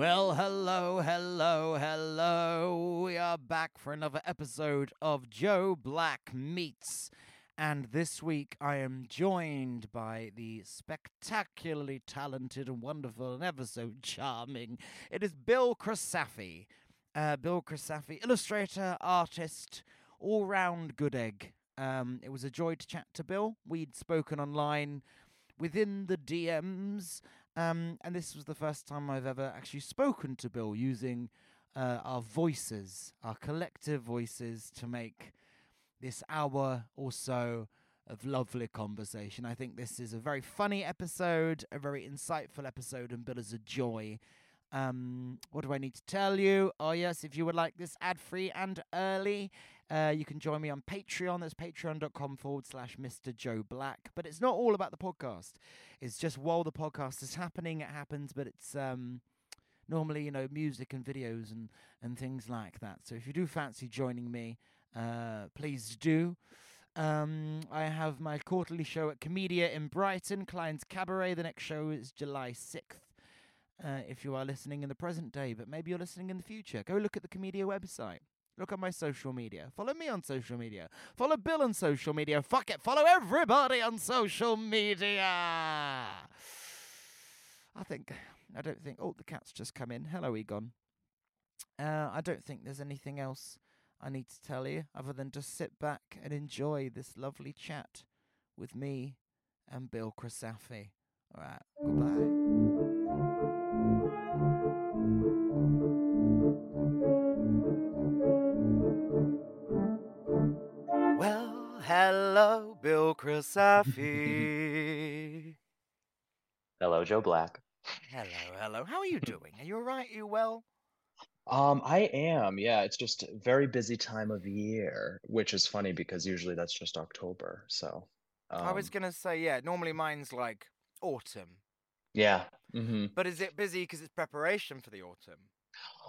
Well, hello, hello, hello. We are back for another episode of Joe Black Meets. And this week I am joined by the spectacularly talented and wonderful and ever so charming. It is Bill Crisafi. Uh, Bill Crisafi, illustrator, artist, all round good egg. Um, it was a joy to chat to Bill. We'd spoken online within the DMs. Um, and this was the first time I've ever actually spoken to Bill using uh, our voices, our collective voices, to make this hour or so of lovely conversation. I think this is a very funny episode, a very insightful episode, and Bill is a joy. Um, what do I need to tell you? Oh, yes, if you would like this ad free and early, uh, you can join me on Patreon. That's patreon.com forward slash Mr. Joe Black. But it's not all about the podcast. It's just while the podcast is happening, it happens, but it's um, normally, you know, music and videos and, and things like that. So if you do fancy joining me, uh, please do. Um, I have my quarterly show at Komedia in Brighton, Klein's Cabaret. The next show is July 6th. Uh, if you are listening in the present day, but maybe you're listening in the future, go look at the Komedia website. Look at my social media. Follow me on social media. Follow Bill on social media. Fuck it. Follow everybody on social media. I think, I don't think, oh, the cat's just come in. Hello, Egon. Uh, I don't think there's anything else I need to tell you other than just sit back and enjoy this lovely chat with me and Bill Crisafi. All right, goodbye. Bill Crisafi. Hello, Joe Black. hello, hello. How are you doing? Are you all right? Are you well? Um, I am. Yeah, it's just a very busy time of year, which is funny because usually that's just October. So, I was um, gonna say, yeah. Normally mine's like autumn, yeah. hmm but is it busy because it's preparation for the autumn?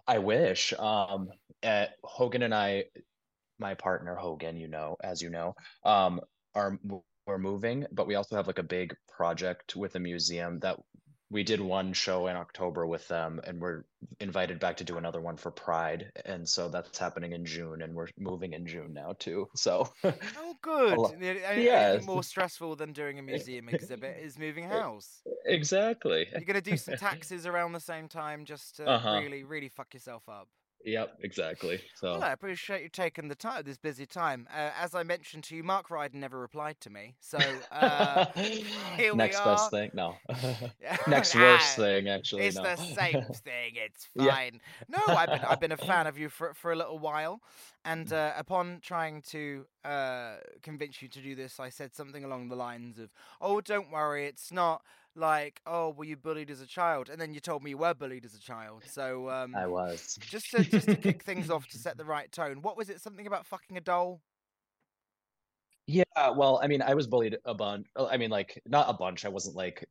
I wish. Um, uh, Hogan and I, my partner Hogan, you know, as you know, um, are we're moving, but we also have like a big project with a museum that we did one show in October with them, and we're invited back to do another one for Pride, and so that's happening in June, and we're moving in June now too. So, Oh, good. yeah, more stressful than doing a museum exhibit is moving house. exactly. You're gonna do some taxes around the same time, just to Uh-huh. really, really fuck yourself up. Yep, exactly. So. Well, I appreciate you taking the time, this busy time. Uh, as I mentioned to you, Mark Ryden never replied to me, so uh, here we Next best thing, no. Next worst thing, actually, It's no. the same thing. It's Yeah. fine. No, I've been I've been a fan of you for for a little while, and uh, upon trying to uh, convince you to do this, I said something along the lines of, "Oh, don't worry, it's not." Like, oh, were you bullied as a child? And then you told me you were bullied as a child. So, um, I was. just to just to kick things off to set the right tone. What was it? Something about fucking a doll? Yeah, well, I mean, I was bullied a bunch. I mean, like, not a bunch. I wasn't like,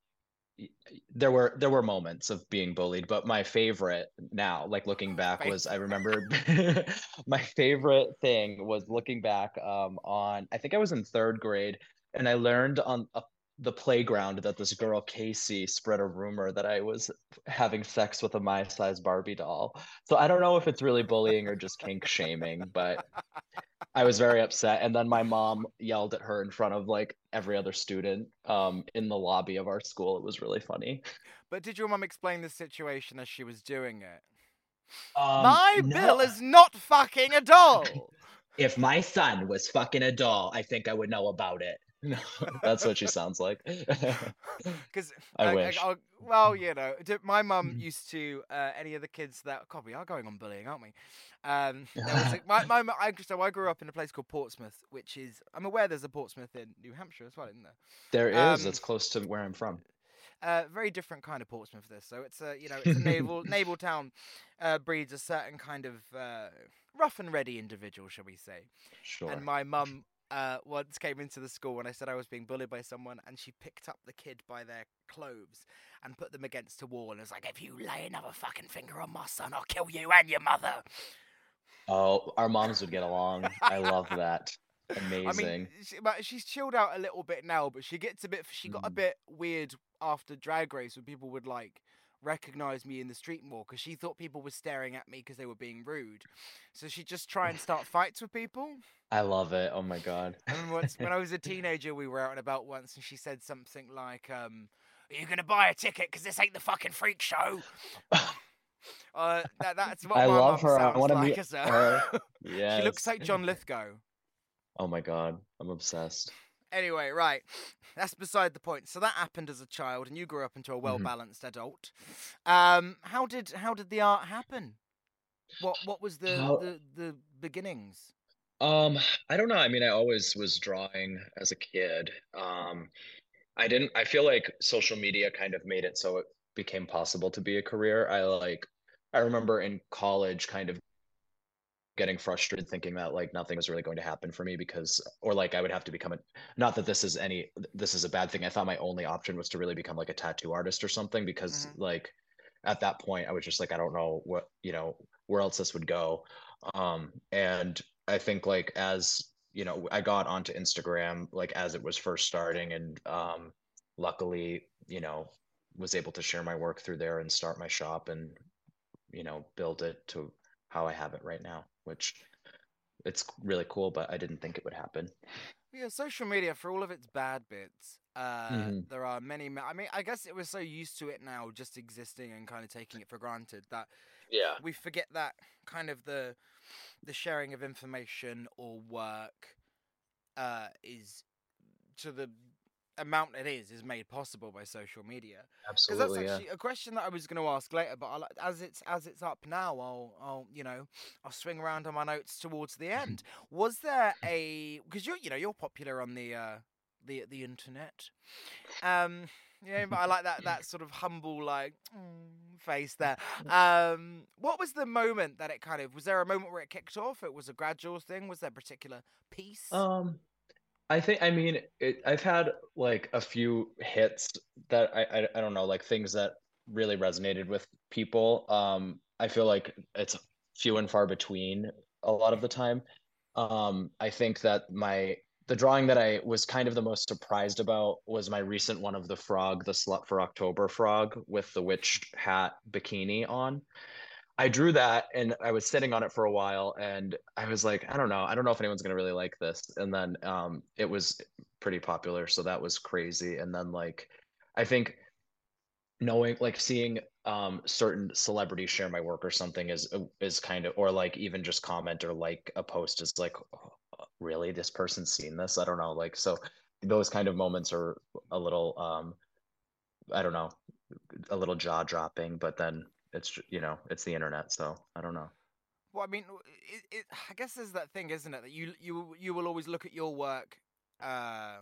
there were there were moments of being bullied, but my favorite now, like looking back, was I remember my favorite thing was looking back um, on I think I was in third grade, and I learned on a the playground that this girl Casey spread a rumor that I was having sex with a my size Barbie doll. So I don't know if it's really bullying or just kink shaming, but I was very upset. And then my mom yelled at her in front of like every other student um, in the lobby of our school. It was really funny. But did your mom explain the situation as she was doing it? Um, My no. Bill is not fucking a doll. If my son was fucking a doll, I think I would know about it. No, that's what she sounds like. Because I wish. I'll- well, you know, my mum Mhm. used to uh, any of the kids that God, we are going on bullying, aren't we? Um, there was a, my, my, I, so I grew up in a place called Portsmouth, which is I'm aware there's a Portsmouth in New Hampshire as well, isn't there? There is. Um, It's close to where I'm from. Uh, very different kind of Portsmouth. This, so it's a you know it's a naval naval town, uh, breeds a certain kind of uh, rough and ready individual, shall we say? Sure. And my mum uh, once came into the school when I said I was being bullied by someone, and she picked up the kid by their clothes and put them against a wall and was like, "If you lay another fucking finger on my son, I'll kill you and your mother." Oh, our moms would get along. I love that. Amazing. I mean, she, she's chilled out a little bit now, but she gets a bit. She got a Mm. bit weird after Drag Race when people would like recognize me in the street more because she thought people were staring at me because they were being rude. So she'd just try and start fights with people. I love it. Oh my god. Remember once when I was a teenager, we were out and about once, and she said something like, um, "Are you gonna buy a ticket? Because this ain't the fucking freak show." Uh, that, that's what I my love her. I wanna like meet her. Yeah. she looks like John Lithgow. Oh my god. I'm obsessed. Anyway, right. That's beside the point. So that happened as a child, and you grew up into a Mm-hmm. well balanced adult. Um, how did how did the art happen? What what was the How- the, the beginnings? Um, I don't know. I mean, I always was drawing as a kid. Um, I didn't, I feel like social media kind of made it so it became possible to be a career. I like, I remember in college kind of getting frustrated thinking that like nothing was really going to happen for me because or like I would have to become a not that this is any this is a bad thing. I thought my only option was to really become like a tattoo artist or something because Mhm. like at that point I was just like I don't know what you know where else this would go. Um and I think like as you know I got onto Instagram like as it was first starting and um luckily you know was able to share my work through there and start my shop and you know build it to how I have it right now, which it's really cool, but I didn't think it would happen. Yeah, social media for all of its bad bits. Uh, Mhm. There are many. ma- I mean, I guess it was so used to it now, just existing and kind of taking it for granted that Yeah. we forget that kind of the the sharing of information or work uh, is to the amount it is is made possible by social media. Because that's Absolutely. Yeah. a question that I was going to ask later, but I, like- as it's as it's up now, I'll I'll you know I'll swing around on my notes towards the end. Was there a because you're you know you're popular on the uh, the the internet, um. Yeah, but I like that that sort of humble like mm, face there. Um, what was the moment that it kind of was there a moment where it kicked off? It was a gradual thing. Was there a particular piece? Um, I think I mean it, I've had like a few hits that I, I I don't know like things that really resonated with people. Um, I feel like it's few and far between a lot of the time. Um, I think that my the drawing that I was kind of the most surprised about was my recent one of the frog, the slut for October frog with the witch hat bikini on. I drew that and I was sitting on it for a while and I was like, I don't know. I don't know if anyone's gonna really like this. And then um it was pretty popular, so that was crazy. And then like I think knowing like seeing um certain celebrities share my work or something is is kind of or like even just comment or like a post is like "Oh, really this person's seen this i don't know like so those kind of moments are a little um i don't know a little jaw dropping but then it's you know it's the internet so i don't know Well, I mean, it, it, I guess there's that thing, isn't it, that you you you will always look at your work uh,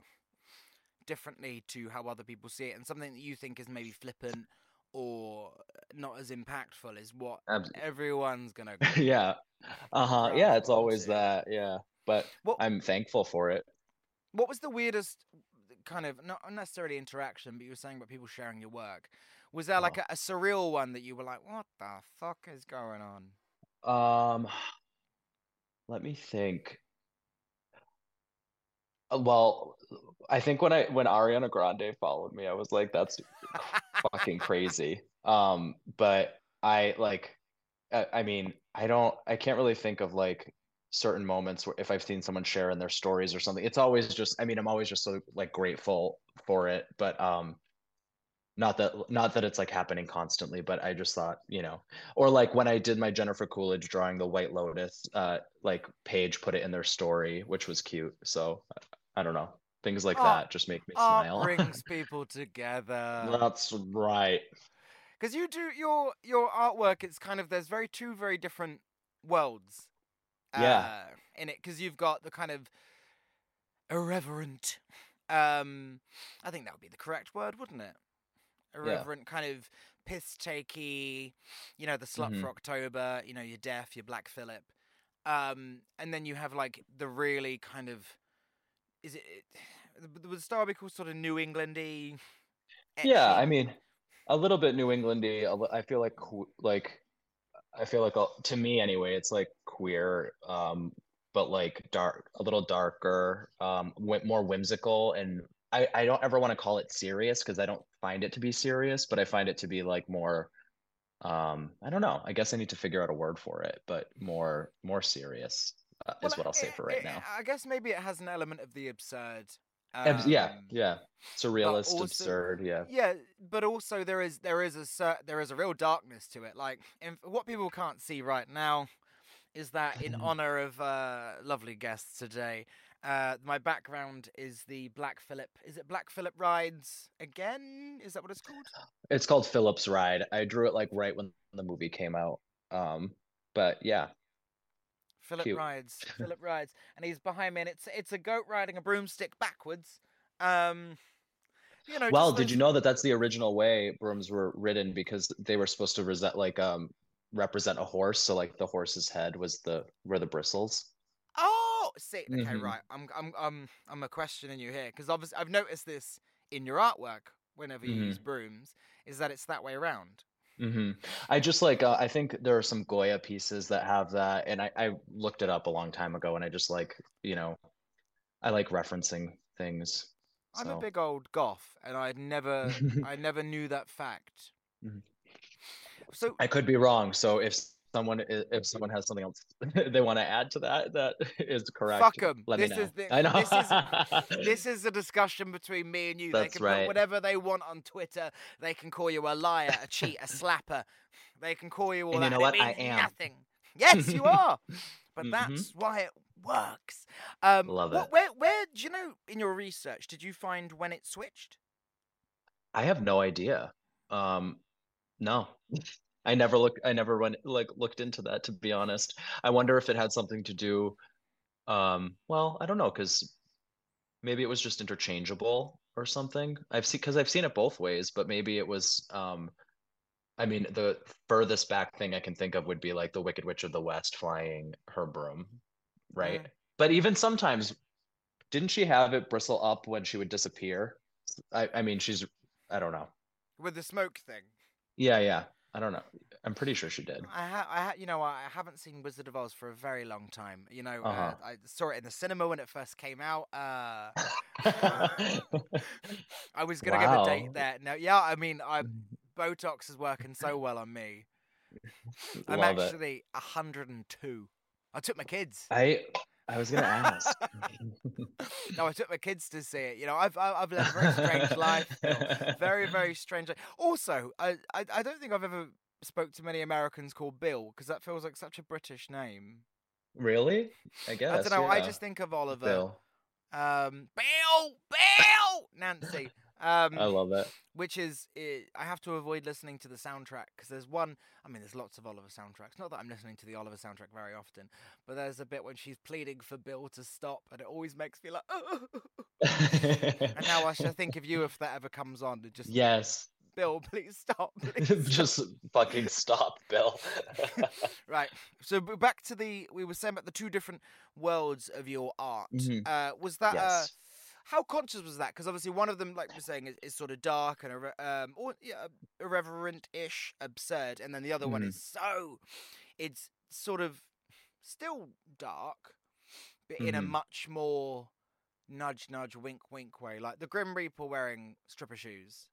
differently to how other people see it, and something that you think is maybe flippant or not as impactful is what Abs- everyone's gonna. yeah uh-huh yeah it's always Transport that yeah but What i'm thankful for it What was the weirdest kind of not necessarily interaction, but you were saying about people sharing your work. Was there like a, a surreal one that you were like, "What the fuck is going on"? Um, let me think. Uh, Well, I think when I when Ariana Grande followed me, I was like, that's fucking crazy. Um, but I like I, I mean, I don't I can't really think of like certain moments where if I've seen someone share in their stories or something. It's always just I mean, I'm always just so like grateful for it, but um not that not that it's like happening constantly, but I just thought, you know, or like when I did my Jennifer Coolidge drawing the White Lotus uh like page put it in their story, which was cute. So I don't know. Things like that just make me Art smile. brings people together. That's right. Because you do your your artwork, it's kind of there's very two very different worlds. Yeah. Uh, in it, because you've got the kind of irreverent. Um, I think that would be the correct word, wouldn't it? Irreverent, kind of piss takey. You know, the slut Mhm. for October. You know, your deaf, your Black Phillip. Um, and then you have like the really kind of, is it? it Star called sort of New Englandy? Yeah. I mean, a little bit New Englandy. I feel like like I feel like to me anyway, it's like queer, um, but like dark, a little darker, um, more whimsical, and I I don't ever want to call it serious because I don't find it to be serious, but I find it to be like more, um, I don't know. I guess I need to figure out a word for it, but more more serious uh, Well, is what I'll say it- for right it- now. I guess maybe it has an element of the absurd. Abs- yeah, um, yeah, surrealist, also- absurd, yeah. Yeah, but also there is there is a there is a real darkness to it. Like in, what people can't see right now is that in honor of uh, lovely guests today, uh, my background is the Black Phillip. Is it Black Phillip rides again? Is that what it's called? It's called Philip's Ride. I drew it like right when the movie came out. Um, but yeah, Philip Cute. rides. Philip rides, and he's behind me, and it's it's a goat riding a broomstick backwards. Um, you know. well, did you know that that's the original way brooms were ridden because they were supposed to resent like um represent a horse, so like the horse's head was the were the bristles. See, okay, Mhm. right. I'm, I'm, I'm, I'm a questioning you here because obviously I've noticed this in your artwork. Whenever you Mhm. use brooms, is that it's that way around. hmm I just like uh, I think there are some Goya pieces that have that, and I I looked it up a long time ago, and I just like you know, I like referencing things. I'm a big old goth, and I'd never, I never knew that fact. Mhm. So, I could be wrong. So if someone if someone has something else they want to add to that, that is correct. fuck 'em. Let This is the- I know. this is- this is a discussion between me and you. they That's can right. put whatever they want on Twitter. They can call you a liar, a cheat, a slapper. They can call you all And that. you know what? It I am. nothing. Yes, you are. But Mhm. that's why it works. Um, Love what- it. Where, where, do you know in your research, did you find when it switched? I have no idea. Um, no. I never look I never went like looked into that to be honest. I wonder if it had something to do um well, I don't know, because maybe it was just interchangeable or something. I've seen because I've seen it both ways, but maybe it was um I mean the furthest back thing I can think of would be like the Wicked Witch of the West flying her broom, right? Mm. But even sometimes didn't she have it bristle up when she would disappear? I I mean she's I don't know. With the smoke thing. Yeah, yeah. I don't know. I'm pretty sure she did. I, ha- I ha- you know, I haven't seen Wizard of Oz for a very long time. You know, uh Uh-huh. I saw it in the cinema when it first came out. Uh, I was gonna give a date there. No, yeah, I mean, I Botox is working so well on me. I'm Love it. actually 102. I took my kids. I I was gonna ask. no, I took my kids to see it. You know, I've I've I've led a very strange life. Bill. Very very strange. life. Also, I, I I don't think I've ever spoke to many Americans called Bill because that feels like such a British name. Really? I guess. I don't know. I just think of Oliver. Bill. Um, Bill, Bill, Nancy. Um, I love it. which is eh, I have to avoid listening to the soundtrack because there's one. I mean, there's lots of Oliver soundtracks. Not that I'm listening to the Oliver soundtrack very often, but there's a bit when she's pleading for Bill to stop, and it always makes me like. and now I should think of you if that ever comes on. and Just Yes. Bill, please stop. please stop." Just fucking stop, Bill. right. So back to the we were saying about the two different worlds of your art. Mhm. Uh, was that Yes. uh, how conscious was that? Because obviously one of them, like we're saying, is, is sort of dark and irre- um, or yeah, irreverent-ish, absurd, and then the other one Mhm. is so, it's sort of still dark, but in a Mhm. much more nudge, nudge, wink, wink way, like the Grim Reaper wearing stripper shoes.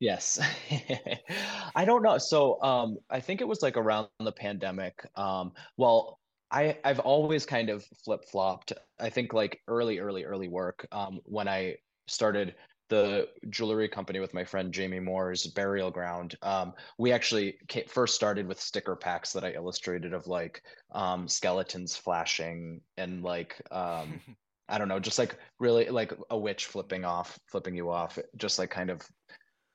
Yes. I don't know. So, um, I think it was like around the pandemic. Um, well, I I've always kind of flip-flopped. I think like early, early, early work, um, when I started the jewelry company with my friend Jamie Moore's Burial Ground. Um, we actually ca first started with sticker packs that I illustrated of like um, skeletons flashing and like um, I don't know, just like really like a witch flipping off, flipping you off, just like kind of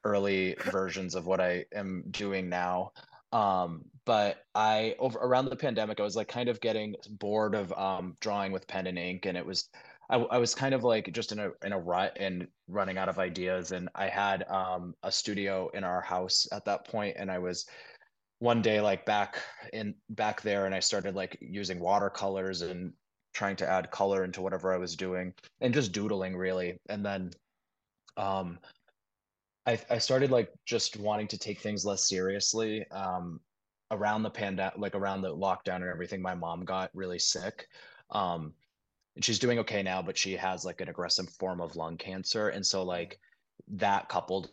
early versions of what I am doing now. Um, but I over around the pandemic, I was like kind of getting bored of um, drawing with pen and ink, and it was I, I was kind of like just in a in a rut and running out of ideas. And I had um, a studio in our house at that point, and I was one day like back in back there, and I started like using watercolors and trying to add color into whatever I was doing, and just doodling really. And then um I I started like just wanting to take things less seriously. Um, around the pandemic, like around the lockdown and everything, my mom got really sick. Um, and she's doing okay now, but she has like an aggressive form of lung cancer. And so like that coupled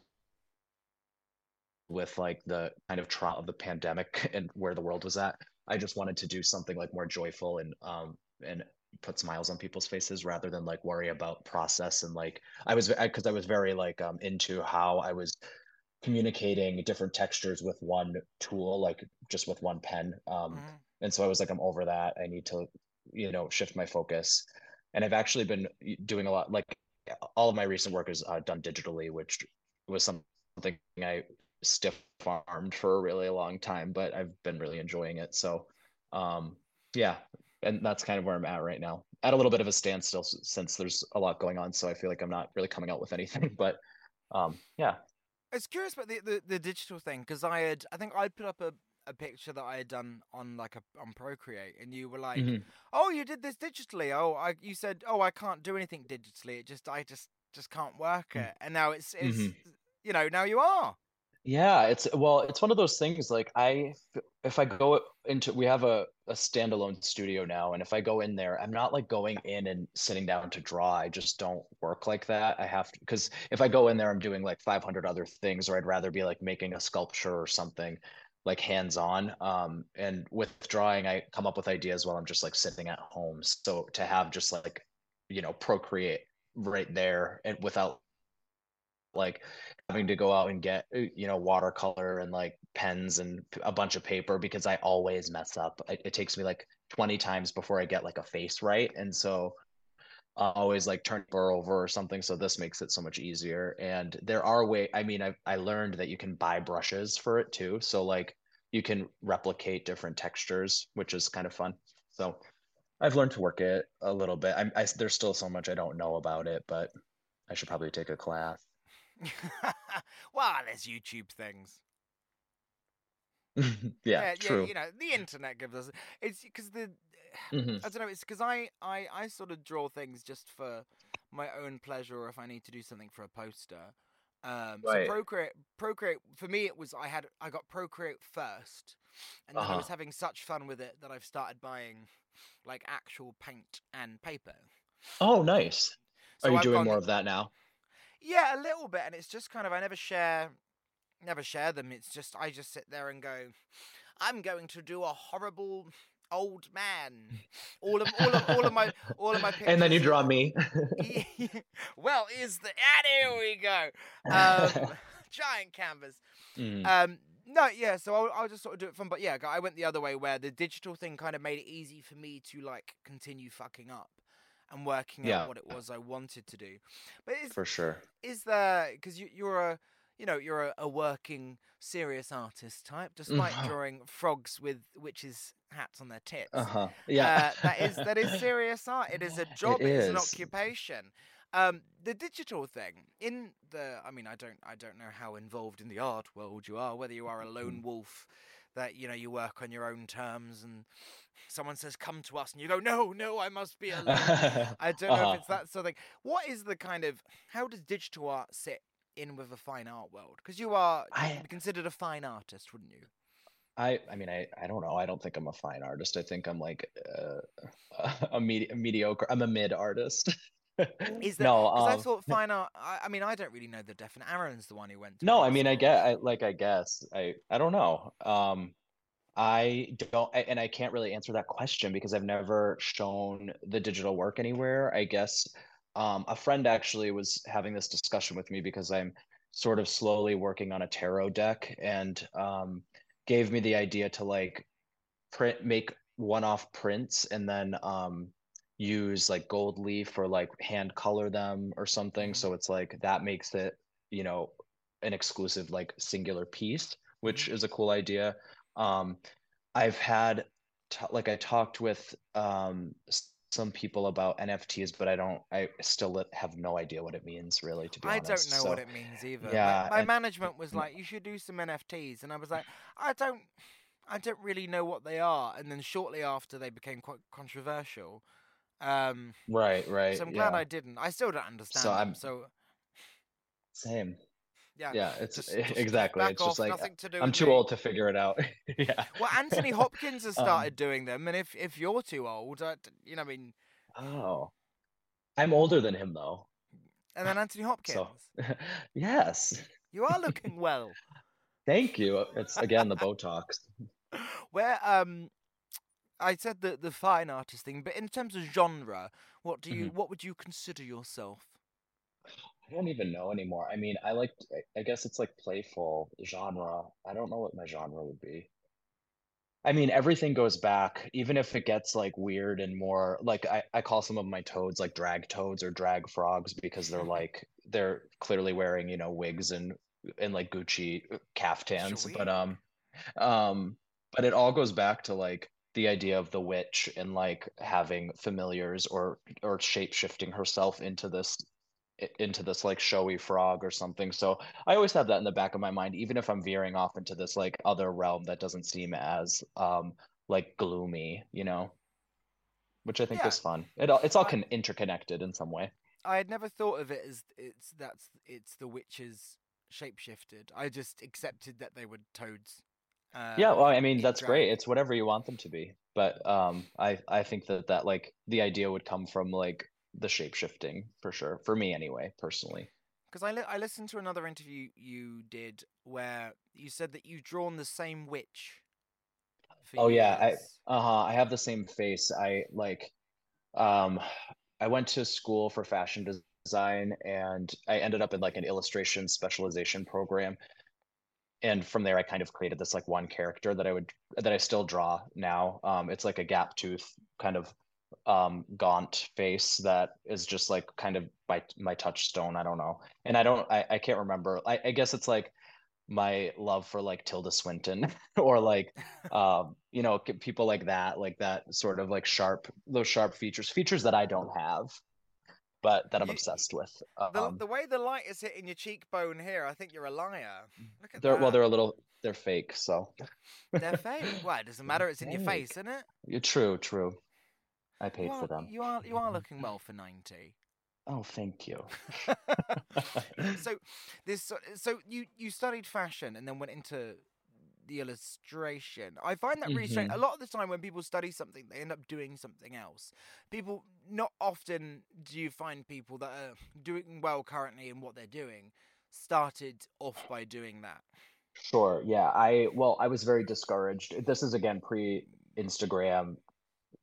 with like the kind of trauma of the pandemic and where the world was at, I just wanted to do something like more joyful and um and put smiles on people's faces rather than like worry about process and like I was because I, I was very like um into how I was communicating different textures with one tool, like just with one pen. Um, Mhm. and so I was like, I'm over that. I need to, you know, shift my focus. And I've actually been doing a lot, like all of my recent work is uh, done digitally, which was something I stiff armed for a really long time, but I've been really enjoying it. So, um, yeah, and that's kind of where I'm at right now. At a little bit of a standstill since there's a lot going on, so I feel like I'm not really coming out with anything. But um, yeah, I was curious about the, the, the digital thing because I had I think I put up a, a picture that I had done on like a on Procreate and you were like, Mhm. oh, you did this digitally. Oh, I you said, oh, I can't do anything digitally. It just I just just can't work Mm. it. And now it's it's Mhm. you know now you are. Yeah, it's well, it's one of those things like I if I go into we have a a standalone studio now and if I go in there, I'm not like going in and sitting down to draw. I just don't work like that. I have to because if I go in there, I'm doing like 500 other things or I'd rather be like making a sculpture or something like hands-on. Um, and with drawing, I come up with ideas while I'm just like sitting at home. So to have just like, you know, Procreate right there and without like having to go out and get uh, you know watercolor and like pens and a bunch of paper because I always mess up. It, it takes me like 20 times before I get like a face right, and so I always like turn paper over or something. So this makes it so much easier. And there are way. I mean, I I learned that you can buy brushes for it too. So like you can replicate different textures, which is kind of fun. So I've learned to work it a little bit. I'm I, there's still so much I don't know about it, but I should probably take a class. well, there's YouTube things. yeah, true. you know, the internet gives us. It's because the Mhm. I don't know. It's because I, I I sort of draw things just for my own pleasure, or if I need to do something for a poster. Um, Right. So Procreate, Procreate for me, it was I had I got Procreate first, and then I was Uh-huh. having such fun with it that I've started buying like actual paint and paper. Oh, nice. So Are you I've doing gone- more of that now? Yeah, a little bit, and it's just kind of I never share, never share them. It's just I just sit there and go, I'm going to do a horrible old man. All of all of all of my all of my pictures. And then you draw me. well, is the and here we go. Um, giant canvas. Mm. Um, no, yeah. So I'll, I'll just sort of do it from. But yeah, I went the other way where the digital thing kind of made it easy for me to like continue fucking up and working Yeah. out what it was I wanted to do. But is For sure. is there because you, you're a you know you're a, a working serious artist type, despite Mhm. drawing frogs with witches' hats on their tits. Uh-huh. Yeah. Uh, that is that is serious art. It is a job. It is an occupation. Um, the digital thing in the I mean I don't I don't know how involved in the art world you are, whether you are a lone Mm. wolf that you know you work on your own terms and someone says come to us and you go no no I must be alone. I don't know Uh-huh. if it's that sort of thing. What is the kind of how does digital art sit in with the fine art world? Because you are I- considered a fine artist, wouldn't you? I I mean I I don't know. I don't think I'm a fine artist. I think I'm like uh, a, medi- a mediocre. I'm a mid artist. Is that no? because I um, thought fine art? I, I mean, I don't really know the definition. Aaron's the one who went. To No, I mean, I get, I like, I guess, I, I don't know. Um, I don't, I- and I can't really answer that question because I've never shown the digital work anywhere. I guess, um, a friend actually was having this discussion with me because I'm sort of slowly working on a tarot deck and, um, gave me the idea to like print, make one-off prints and then, um, use like gold leaf or like hand color them or something. Mhm. So it's like that makes it, you know, an exclusive like singular piece, which is a cool idea. Um, I've had t like I talked with um some people about NFTs, but I don't, I still have no idea what it means really, to be I honest. don't know what it means either. My- yeah, my, and- management was mm. like, "You should do some NFTs," and I was like, "I don't, I don't really know what they are." And then shortly after, they became quite controversial. Um, right, right, so I'm glad yeah, I didn't. I still don't understand So them. I'm- So same. Yeah, Yeah, it's just- just exactly. It's just like to I'm too me. old to figure it out. Yeah. Well, Anthony Hopkins has Um, started doing them, and if if you're too old, I, you know, I mean, Oh, I'm older than him though. and then Anthony Hopkins, So, yes. you are looking well. Thank you. It's again the Botox. Where um, I said the the fine artist thing, but in terms of genre, what do you Mm-hmm. what would you consider yourself? I don't even know anymore. I mean, I like, I- guess it's like playful genre. I don't know what my genre would be. I mean, everything goes back, even if it gets like weird and more like I, I call some of my toads like drag toads or drag frogs because they're like they're clearly wearing, you know, wigs and and like Gucci caftans. But um um but it all goes back to like the idea of the witch and like having familiars or or shape shifting herself into this into this like showy frog or something. So I always have that in the back of my mind, even if I'm veering off into this like other realm that doesn't seem as um like gloomy, you know, which I think Yeah. is fun. It all it's all con interconnected in some way. I had never thought of it as it's that's it's the witches shapeshifted. I just accepted that they were toads. Uh, Yeah, well, I mean, that's great. It's whatever you want them to be. But um I I think that that like the idea would come from like the shape shifting for sure. For me anyway, personally. Because I, li- I listened to another interview you did where you said that you've drawn the same witch. Oh yeah, I uh-huh, I have the same face. I like um I went to school for fashion design and I ended up in like an illustration specialization program. And from there I kind of created this like one character that I would that I still draw now. Um it's like a gap tooth kind of um gaunt face that is just like kind of my my touchstone. I don't know. And I don't I, I can't remember. I, I guess it's like my love for like Tilda Swinton or like um you know people like that like that sort of like sharp those sharp features features that I don't have but that I'm obsessed with the, um the way the light is hitting your cheekbone here, I think you're a liar. Look at they're that. well they're a little they're fake so They're fake. Well, it doesn't matter. It's in your face, isn't it? You're true true I paid are, for them you are you are looking well for ninety. oh thank you so this so- you you studied fashion and then went into the illustration. I find that really strange. A Mhm. lot of the time when people study something, they end up doing something else. People not often do you find people that are doing well currently in what they're doing started off by doing that. Sure. Yeah. I, well, I was very discouraged. This is again pre-Instagram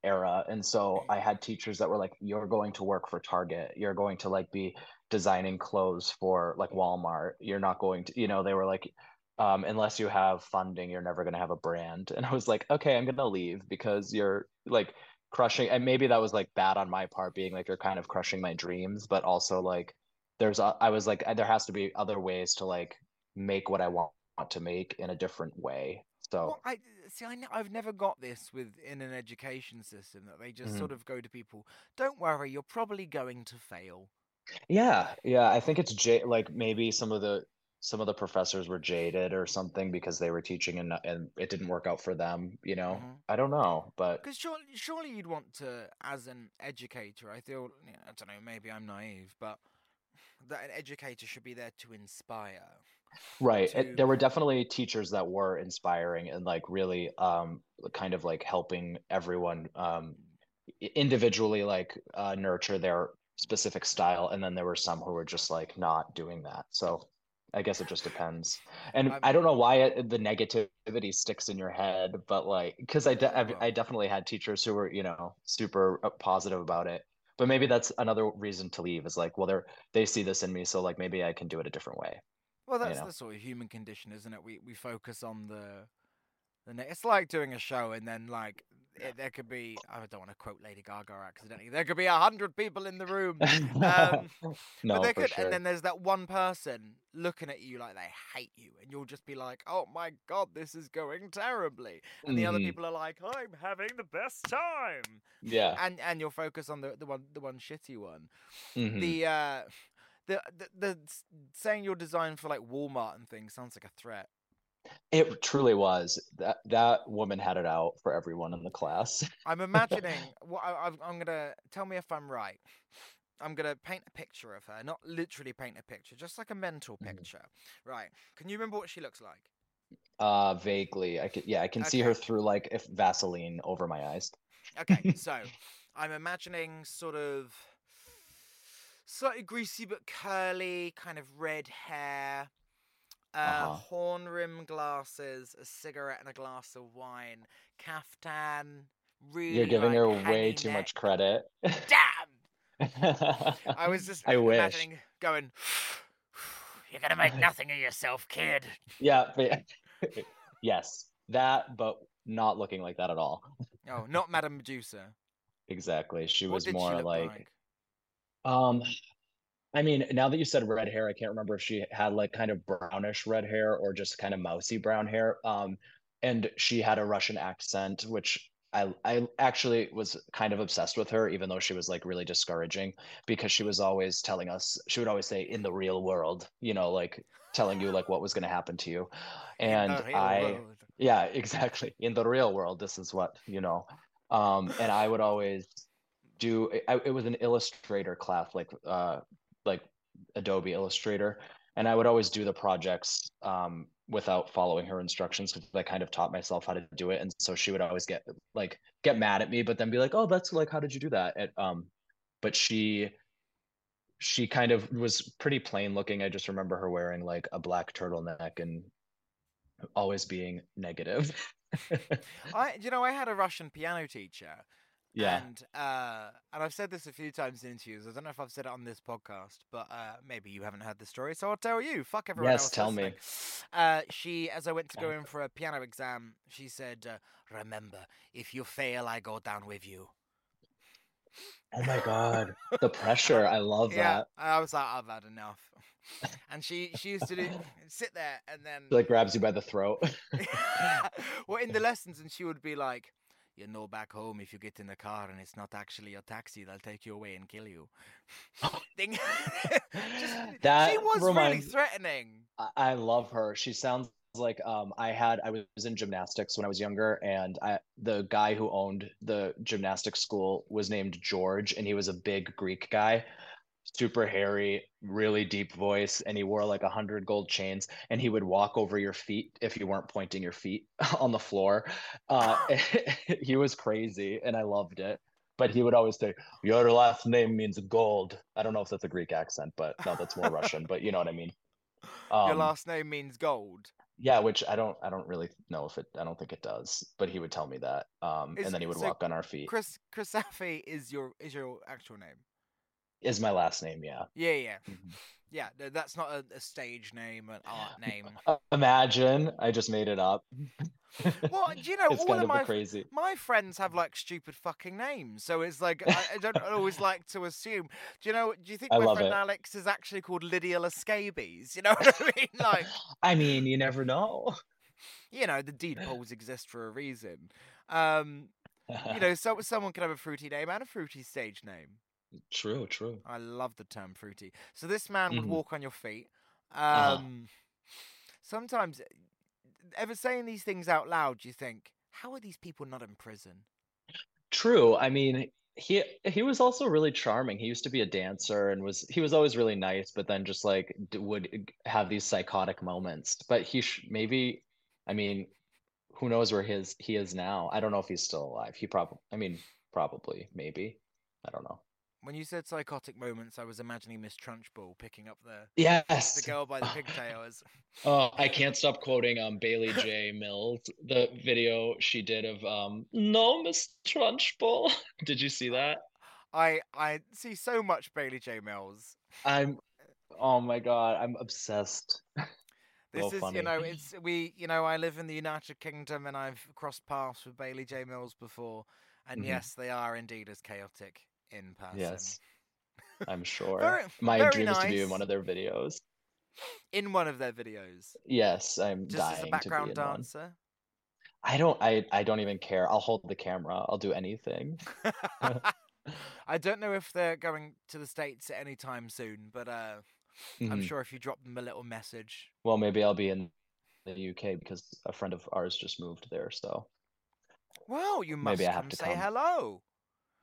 era. And so I had teachers that were like, you're going to work for Target. You're going to like be designing clothes for like Walmart. You're not going to, you know, they were like, um, unless you have funding, you're never going to have a brand. And I was like, okay, I'm going to leave because you're like crushing. And maybe that was like bad on my part, being like, you're kind of crushing my dreams, but also like, there's, a, I was like, there has to be other ways to like make what I want to make in a different way. So Well, I see. I, I've never got this with in an education system that they just Mhm. sort of go to people. Don't worry, you're probably going to fail. yeah, yeah, I think it's J like maybe some of the some of the professors were jaded or something because they were teaching and and it didn't work out for them. You know, Mhm. I don't know, but Because surely, surely you'd want to, as an educator, I feel, I don't know, maybe I'm naive, but that an educator should be there to inspire. Right. to- there were definitely teachers that were inspiring and like really um kind of like helping everyone um individually like uh nurture their specific style and then there were some who were just like not doing that. So I guess it just depends. And I'm- I don't know why it, the negativity sticks in your head, but like because I, de- I've- I definitely had teachers who were, you know, super uh, positive about it. But maybe that's another reason to leave is like, well, they're they see this in me, so like maybe I can do it a different way. Well, that's know. the sort of human condition, isn't it? We we focus on the the. Ne- it's like doing a show, and then like it, there could be. I don't want to quote Lady Gaga accidentally. There could be a hundred people in the room. Um, no, for could, sure. and then there's that one person looking at you like they hate you, and you'll just be like, "Oh my god, this is going terribly," and the other Mhm. people are like, "I'm having the best time," Yeah. and and you'll focus on the the one the one shitty one. mhm. The uh, the, the the saying you're designed for like Walmart and things sounds like a threat. It truly was. That that woman had it out for everyone in the class. I'm imagining. what I, I'm, gonna tell me if I'm right. I'm gonna paint a picture of her, not literally paint a picture, just like a mental Mhm. picture. Right? Can you remember what she looks like? Uh vaguely. I can yeah, I can see her through like if Vaseline over my eyes. Okay, so I'm imagining sort of slightly greasy but curly, kind of red hair, uh, Uh-huh. horn rim glasses, a cigarette, and a glass of wine. Caftan, really. You're giving like, her way too neck. much credit. Damn! I was just I wish. going. You're gonna make nothing of yourself, kid. Yeah, but yes. That but not looking like that at all. Oh, not Madame Medusa. Exactly. She what was more like like? Um, I mean, now that you said red hair, I can't remember if she had like kind of brownish red hair or just kind of mousy brown hair. Um, and she had a Russian accent, which I I actually was kind of obsessed with her, even though she was like really discouraging because she was always telling us, she would always say, in the real world, you know, like telling you like what was going to happen to you. And I, world. yeah, exactly. In the real world, this is what, you know. Um, and I would always do I, it was an illustrator class like uh like Adobe Illustrator. And I would always do the projects um without following her instructions because I kind of taught myself how to do it. And so she would always get like get mad at me but then be like oh that's like how did you do that? Um but she she kind of was pretty plain looking. I just remember her wearing like a black turtleneck and always being negative. I, you know, I had a Russian piano teacher. Yeah And uh, and I've said this a few times in interviews. I don't know if I've said it on this podcast, but uh, maybe you haven't heard the story, so I'll tell you. Fuck everyone Yes, else. tell me. Uh, she, as I went to go in for a piano exam, she said, uh, "Remember, if you fail, I go down with you." oh my god the pressure I love yeah, that I was like, I've had enough. And she she used to do sit there and then like grabs you by the throat well in the lessons and she would be like you know back home if you get in the car and it's not actually your taxi they'll take you away and kill you. Just- she That was really threatening. I, I love her. She sounds like um I had I was in gymnastics when I was younger and I the guy who owned the gymnastics school was named George and he was a big Greek guy, super hairy, really deep voice, and he wore like a hundred gold chains and he would walk over your feet if you weren't pointing your feet on the floor. Uh he was crazy and I loved it. But he would always say, Your last name means gold. I don't know if that's a Greek accent, but no, that's more Russian, but you know what I mean. your Um, last name means gold yeah, which I don't I don't really know if it I don't think it does, but he would tell me that. Um Is- and then he would so walk on our feet. chris chris Safi is your is your actual name Is my last name, yeah. yeah yeah Mhm. yeah that's not a, a stage name an art name Imagine I just made it up. well do you know it's all kind of of my crazy. my friends have like stupid fucking names, so it's like I, I don't always like to assume. Do you know? Do you think I my love friend it. Alex is actually called Lydia Lescabies? You know what I mean? Like, I mean, you never know. you know, the deed polls exist for a reason. Um, you know, so someone could have a fruity name and a fruity stage name. True, true. I love the term fruity. So this man would Mhm. walk on your feet. Uh-huh. Um, sometimes, ever saying these things out loud, you think, how are these people not in prison? True. I mean, he he was also really charming. He used to be a dancer and was he was always really nice, but then just like would have these psychotic moments. But he sh maybe, I mean, who knows where his he is now? I don't know if he's still alive. He probably, I mean, probably, maybe. I don't know. When you said psychotic moments, I was imagining Miss Trunchbull picking up the Yes. the girl by the pigtails. Oh, I can't stop quoting um Bailey J. Mills, the video she did of um No, Miss Trunchbull. Did you see that? I I see so much Bailey J. Mills. I'm oh my God, I'm obsessed. This is, you know, it's we, you know, I live in the United Kingdom and I've crossed paths with Bailey J. Mills before, and Mhm. yes, they are indeed as chaotic in person. Yes. I'm sure. Very- My very dream is to be in one of their videos. In one of their videos, Yes, I'm just as dying a to be background in one. dancer. I don't I I don't even care. I'll hold the camera. I'll do anything. I don't know if they're going to the States at any time soon, but uh, I'm Mhm. sure if you drop them a little message. Well, maybe I'll be in the UK because a friend of ours just moved there, so Well, you must Maybe I have to say come. hello.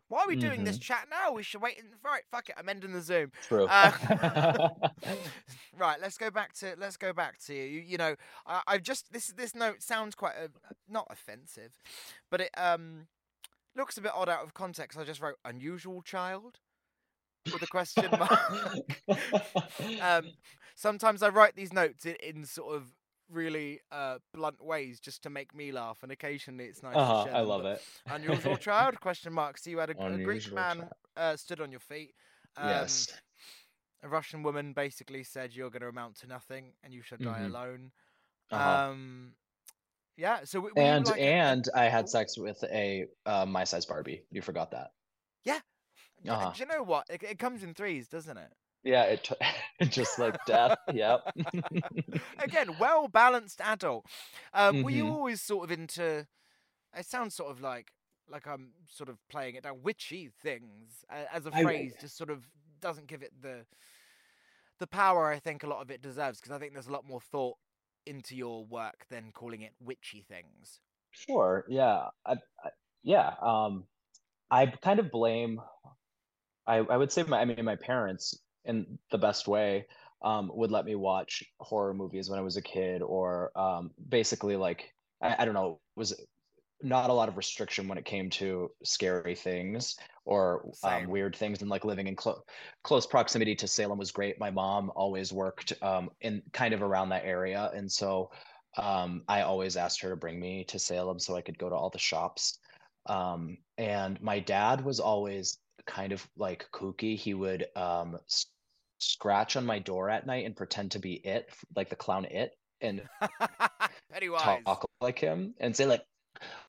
Why are we doing this Mhm. chat now? We should wait in right, fuck it, I'm ending the Zoom. true. Uh, right, let's go back to let's go back to you. You know, I, I've just this this note sounds quite uh not offensive, but it um looks a bit odd out of context. I just wrote unusual child with a question mark. um, sometimes I write these notes in, in sort of really uh, blunt ways just to make me laugh, and occasionally it's nice Uh-huh, to share I them, love it. Unusual child? Question mark. So you had a, a Greek man uh, stood on your feet. Um, Yes. A Russian woman basically said you're going to amount to nothing and you should die Mhm. alone. Uh-huh. Um, yeah. So w- were you And like a- a- and I had sex with a uh, my size Barbie. You forgot that. yeah. Uh-huh. Do you know what? It, it comes in threes, doesn't it? Yeah, it t- just like death. yeah. Again, well balanced adult. Um, Were you Mhm. always sort of into? It sounds sort of like like I'm sort of playing it down witchy things uh, as a phrase. Just sort of doesn't give it the the power I think a lot of it deserves because I think there's a lot more thought into your work than calling it witchy things. Sure. Yeah. I, I, yeah. Um, I kind of blame. I I would say my I mean my parents in the best way um would let me watch horror movies when I was a kid or um basically like I, I don't know was not a lot of restriction when it came to scary things or um, weird things and like living in clo- close proximity to Salem was great. My mom always worked um, in kind of around that area, and so um, I always asked her to bring me to Salem so I could go to all the shops. Um, and my dad was always kind of like kooky. He would um, scratch on my door at night and pretend to be it, like the clown it, and Pennywise. talk like him and say like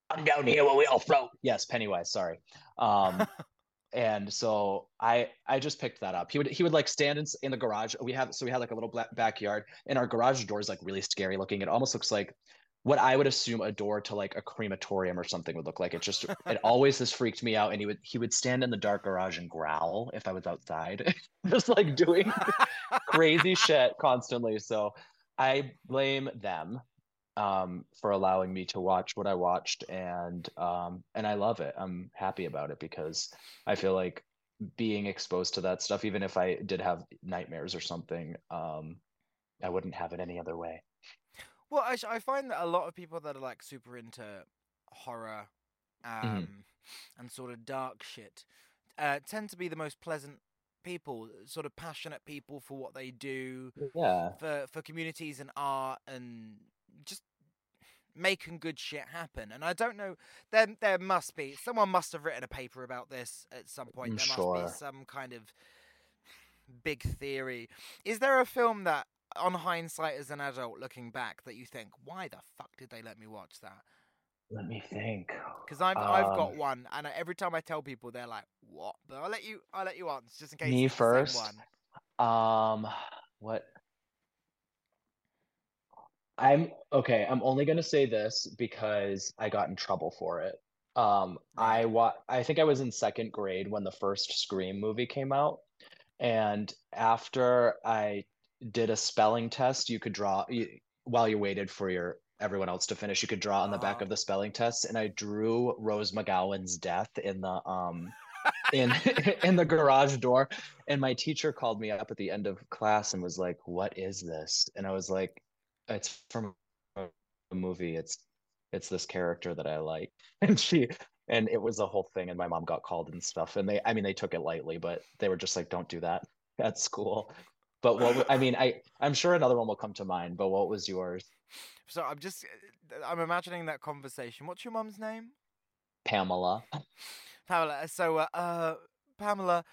i'm down here where we all float yes pennywise sorry. Um and so i i just picked that up. He would he would like stand in, in the garage. We have so we had like a little black backyard and our garage door is like really scary looking. It almost looks like what i would assume a door to like a crematorium or something would look like it just it always has freaked me out and he would he would stand in the dark garage and growl if i was outside just like doing crazy shit constantly so i blame them um, for allowing me to watch what I watched, and um, and I love it. I'm happy about it because I feel like being exposed to that stuff, even if I did have nightmares or something, um, I wouldn't have it any other way. Well, I, I find that a lot of people that are like super into horror um, Mhm. and sort of dark shit uh, tend to be the most pleasant people, sort of passionate people for what they do, Yeah, for, for communities and art and just making good shit happen. And I don't know, there, there must be, someone must have written a paper about this at some point. I'm there must be some kind of big theory. Is there a film that, on hindsight as an adult looking back, that you think, why the fuck did they let me watch that? let me think. Because I've I've got Um, one, and every time I tell people, they're like, "What?" But I'll let you I'll let you answer just in case. Me it's the same first? Um, what? I'm okay. I'm only gonna say this because I got in trouble for it. Um, I wa I think I was in second grade when the first Scream movie came out, and after I did a spelling test. You could draw you, while you waited for your everyone else to finish. You could draw on the back of the spelling test, and I drew Rose McGowan's death in the um in in the garage door. And my teacher called me up at the end of class and was like, "What is this?" And I was like, "It's from a movie. It's it's this character that I like." And she and it was a whole thing. And my mom got called and stuff. And they, I mean, they took it lightly, but they were just like, "Don't do that at school." But what I mean, I I'm sure another one will come to mind. But what was yours, So I'm just uh, I'm imagining that conversation. What's your mum's name? Pamela? Pamela. So uh, uh Pamela,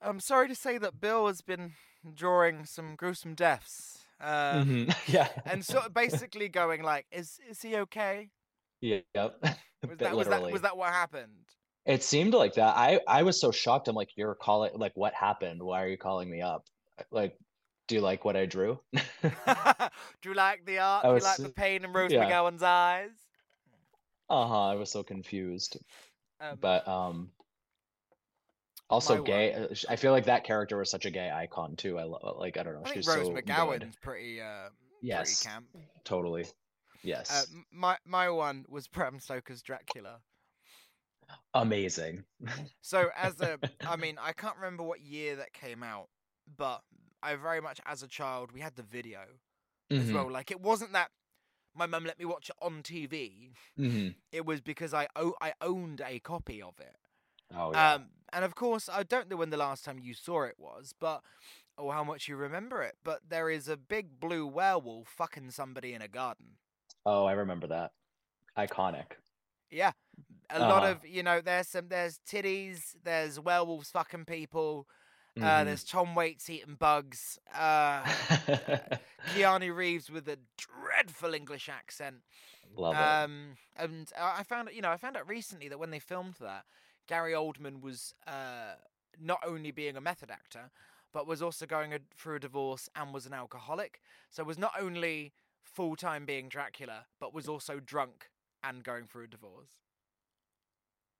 I'm sorry to say that Bill has been drawing some gruesome deaths. Uh, Mhm. Yeah. and sort of basically going like, is is he okay? Yeah. Yep. Was that, was that was that what happened? It seemed like that. I I was so shocked. I'm like, you're calling like what happened? Why are you calling me up? Like, do you like what I drew? Do you like the art? I Do you was like the pain in Rose yeah. McGowan's eyes? Uh-huh. I was so confused. Um, But um also one- gay. uh, I feel like that character was such a gay icon too. I love like I don't know. I think She's Rose so good. McGowan's pretty uh Yes. pretty camp. Totally. Uh, Yes. m- my my one was Bram Stoker's Dracula. Amazing. So as a, I mean, I can't remember what year that came out, but I very much as a child we had the video as Mhm, well. Like it wasn't that my mum let me watch it on TV. mhm. It was because I o- I owned a copy of it. Oh yeah. Um, and of course, I don't know when the last time you saw it was, but or how much you remember it. But there is a big blue werewolf fucking somebody in a garden. oh, I remember that. Iconic. Yeah, a lot Uh-huh. of you know. There's some. There's titties. There's werewolves fucking people. Uh, Mhm. there's Tom Waits eating bugs. Uh, Keanu Reeves with a dreadful English accent. Love it. Um, and I I found, you know, I found out recently that when they filmed that, Gary Oldman was uh, not only being a method actor, but was also going a, through a divorce and was an alcoholic. So was not only full time being Dracula, but was also drunk and going through a divorce.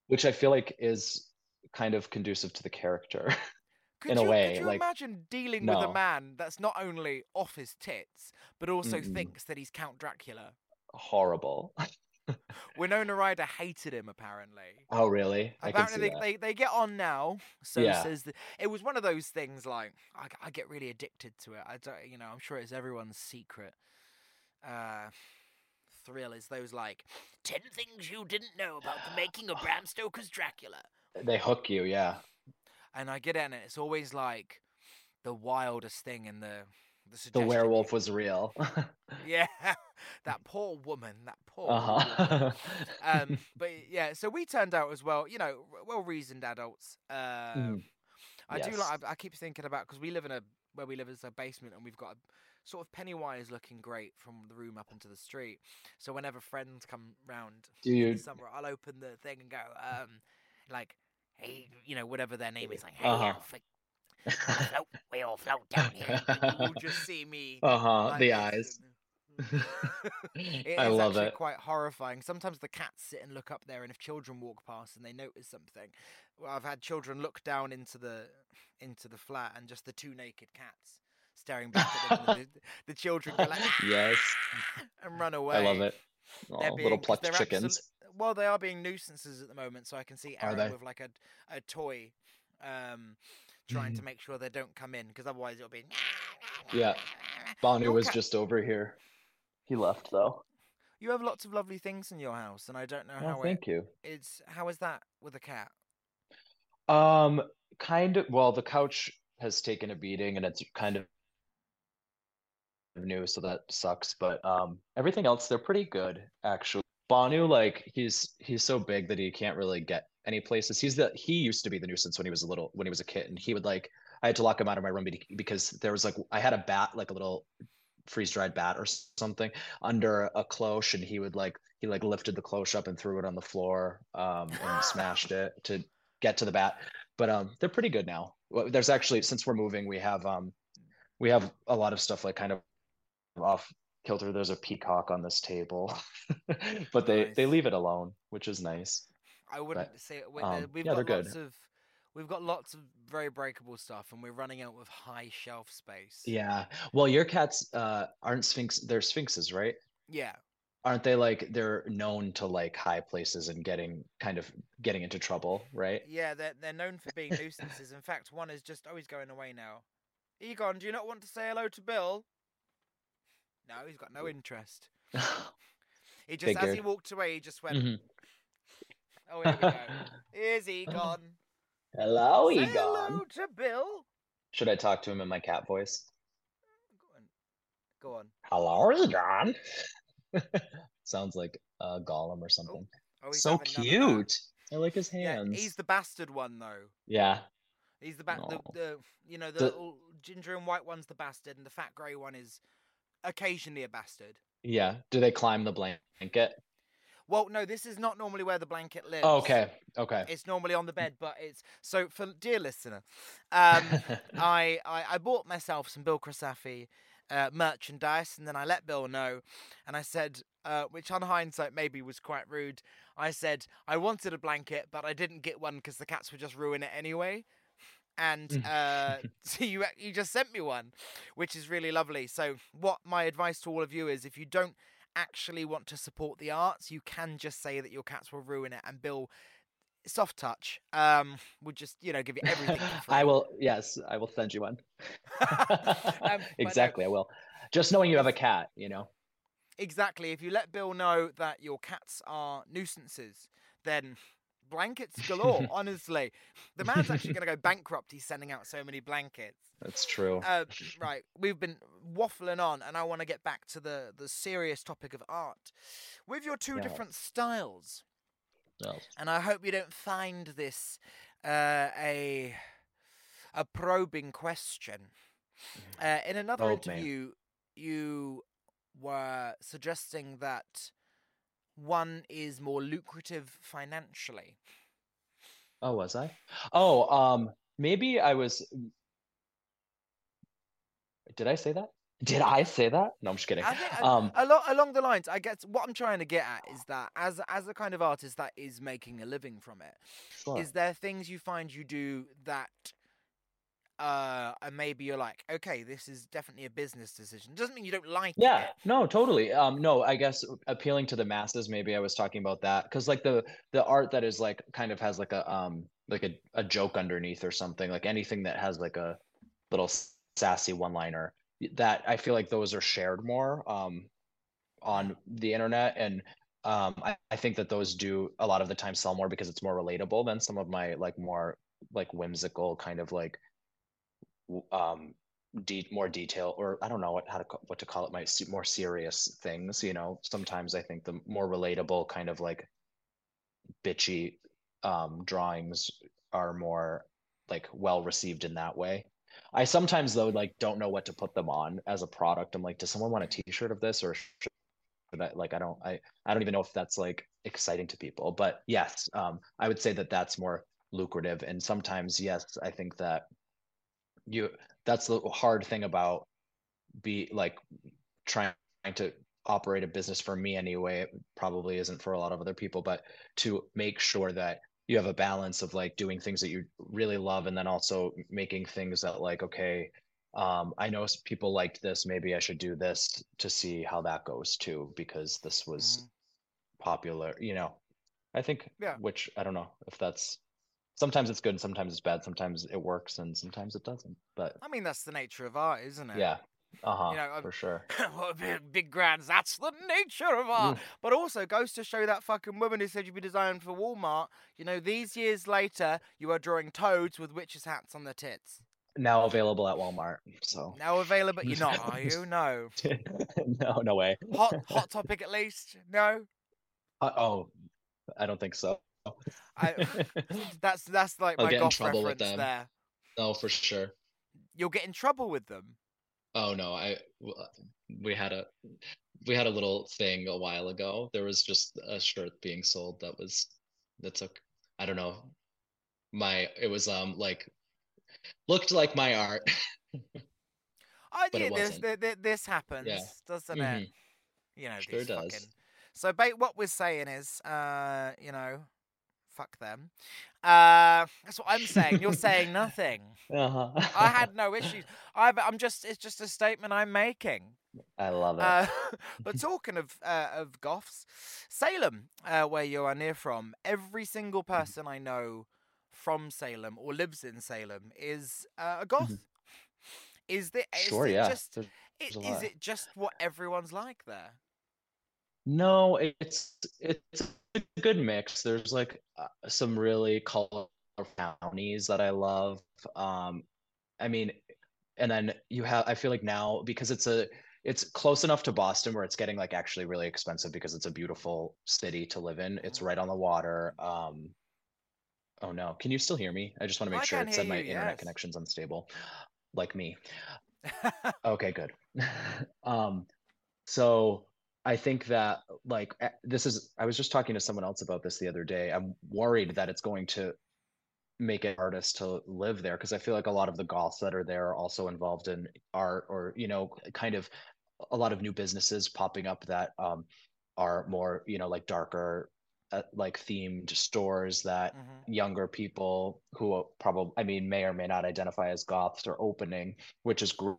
Which I feel like is kind of conducive to the character. Could In a you, way, could you like- imagine dealing with a man that's not only off his tits, but also Mm-mm. thinks that he's Count Dracula? Horrible. Winona Ryder hated him apparently. Oh, really? Apparently they, they they get on now. So Yeah. says the, it was one of those things like I, I get really addicted to it. I don't you know I'm sure it's everyone's secret uh, thrill is those like ten things you didn't know about the making of Bram Stoker's Dracula. They hook you, yeah. And I get in it, and it's always like the wildest thing in the the, The werewolf was real. Yeah, that poor woman. That poor. Uh-huh. woman. um, but yeah, so we turned out as well, you know, well reasoned adults. Uh, Mm, I do like. I, I keep thinking about because we live in a where we live is a basement, and we've got a sort of Pennywise looking grate from the room up into the street. So whenever friends come round Do you- the summer, I'll open the thing and go, um, like, hey, you know, whatever their name is, like, hey, Uh-huh. We float, we all float down here. You'll just see me. Uh-huh. like The eyes. It I is love it. quite horrifying. Sometimes the cats sit and look up there, and if children walk past and they notice something, well, I've had children look down into the into the flat and just the two naked cats staring back at them. the, the children go like, Yes. and run away. I love it. Oh, being- little plucked chickens. Well, they are being nuisances at the moment, so I can see Aaron with like a a toy, um, trying Mm. to make sure they don't come in, because otherwise it'll be. Yeah. Banu was cat- just over here. He left though. You have lots of lovely things in your house, and I don't know Oh, how it, thank you. it's. How is that with a cat? Um, kind of. Well, the couch has taken a beating, and it's kind of new, so that sucks. But um, everything else, they're pretty good actually. Banu, like he's he's so big that he can't really get any places. He's the he used to be the nuisance when he was a little when he was a kid, and he would like I had to lock him out of my room because there was like I had a bat, like a little freeze dried bat or something under a cloche, and he would like he like lifted the cloche up and threw it on the floor um and smashed it to get to the bat. But um, they're pretty good now. There's actually since we're moving, we have um, we have a lot of stuff like kind of off kilter. There's a peacock on this table, but they they leave it alone, which is nice. I wouldn't say we- um, We've yeah, got lots good. of we've got lots of very breakable stuff, and we're running out of high shelf space. Yeah. Well, your cats uh aren't sphinx. They're sphinxes, right? Yeah. Aren't they like they're known to like high places and getting kind of getting into trouble, right? Yeah, they're they're known for being nuisances. In fact, one is just oh he's going away now. Egon, do you not want to say hello to Bill? No, he's got no interest. He just as he walked away, he just went, Mhm. Oh here we go. Here's Egon. Hello, Say Egon. hello to Bill. Should I talk to him in my cat voice? Go on. Go on. Hello, Egon. Sounds like a golem or something. Oh, he's so having none of that. cute. I like his hands. Yeah, he's the bastard one though. Yeah. He's the ba- the, the you know the, The- little ginger and white one's the bastard, and the fat grey one is occasionally a bastard. Yeah. Do they climb the blanket? Well, no, this is not normally where the blanket lives. Oh, okay. Okay. It's normally on the bed, but it's so for dear listener, um, I, I I bought myself some Bill Crisafi uh, merchandise, and then I let Bill know, and I said, uh, which on hindsight maybe was quite rude. I said I wanted a blanket, but I didn't get one because the cats would just ruin it anyway. And uh, so you you just sent me one, which is really lovely. So what my advice to all of you is, if you don't actually want to support the arts, you can just say that your cats will ruin it, and Bill soft touch um would just you know give you everything. I will. Yes, I will send you one. but no. exactly, I will. Just knowing you have a cat, you know. exactly if you let bill know that your cats are nuisances then blankets galore honestly the man's actually going to go bankrupt he's sending out so many blankets That's true. uh, right we've been waffling on and i want to get back to the the serious topic of art with your two Yeah. different styles and I hope you don't find this uh, a a probing question. Uh, in another man. interview, you were suggesting that one is more lucrative financially. Oh, was I? Oh, um, maybe I was. Did I say that? Did I say that? No, I'm just kidding. Think, Um, along along the lines, I guess what I'm trying to get at is that as as a kind of artist that is making a living from it, sure. is there things you find you do that uh and maybe you're like okay this is definitely a business decision doesn't mean you don't like Yeah, it no, totally. Um, no, I guess appealing to the masses, maybe I was talking about that because like the the art that is like kind of has like a um like a, a joke underneath or something, like anything that has like a little sassy one-liner, that I feel like those are shared more um on the internet and um I, I think that those do a lot of the time sell more because it's more relatable than some of my like more like whimsical kind of like um de- more detail or I don't know what how to what to call it my more serious things you know? Sometimes I think the more relatable kind of like bitchy um drawings are more like well received in that way. I sometimes though like don't know what to put them on as a product. I'm like does someone want a t-shirt of this or I like I don't I I don't even know if that's like exciting to people. But yes um I would say that that's more lucrative. And sometimes yes I think that you that's the hard thing about be like trying to operate a business for me anyway it probably isn't for a lot of other people but to make sure that you have a balance of like doing things that you really love and then also making things that like okay um i know people liked this maybe i should do this to see how that goes too because this was popular you know i think Yeah. which i don't know if that's sometimes it's good and sometimes it's bad sometimes it works and sometimes it doesn't but i mean that's the nature of art isn't it yeah uh-huh You know, for sure well, big, big grands, that's the nature of art. But also goes to show that fucking woman who said you'd be designed for Walmart. You know, these years later, you are drawing toads with witches' hats on their tits. now available at walmart so Now available, you're not, are you? No. no no way Hot, hot topic at least. No. Uh, oh i don't think so I, that's that's like I'll my get in goth trouble with reference them. there. no for sure You'll get in trouble with them. Oh no, I w- we had a we had a little thing a while ago. There was just a shirt being sold that was that took I don't know my it was um like looked like my art. I it did this. wasn't. th- th- This happens, doesn't it? Mhm. You know, Sure does. fucking. So, ba- what we're saying is, uh, you know, fuck them. Uh, that's what I'm saying. You're saying nothing. Uh-huh. I had no issues. I, I'm just, it's just a statement I'm making. I love it. Uh, but talking of uh, of goths, Salem, uh, where you are near from, every single Mm-hmm. person I know from Salem or lives in Salem is uh, a goth. Is the is Mm-hmm. Sure, it yeah. just a is it just what everyone's like there? No, it's it's a good mix. There's like uh, some really colorful counties that I love. Um, I mean, and then you have I feel like now because it's a it's close enough to Boston where it's getting like actually really expensive because it's a beautiful city to live in. It's right on the water. Um, oh no, can you still hear me? I just want to I make sure can it said my you, internet yes. connection's unstable, like me. Okay, good. Um, so I think that like eh, this is I was just talking to someone else about this the other day. I'm worried that it's going to make it hardest to live there because I feel like a lot of the goths that are there are also involved in art or you know kind of a lot of new businesses popping up that um are more you know like darker uh, like themed stores that Mhm. younger people who probably I mean may or may not identify as goths are opening which is gr-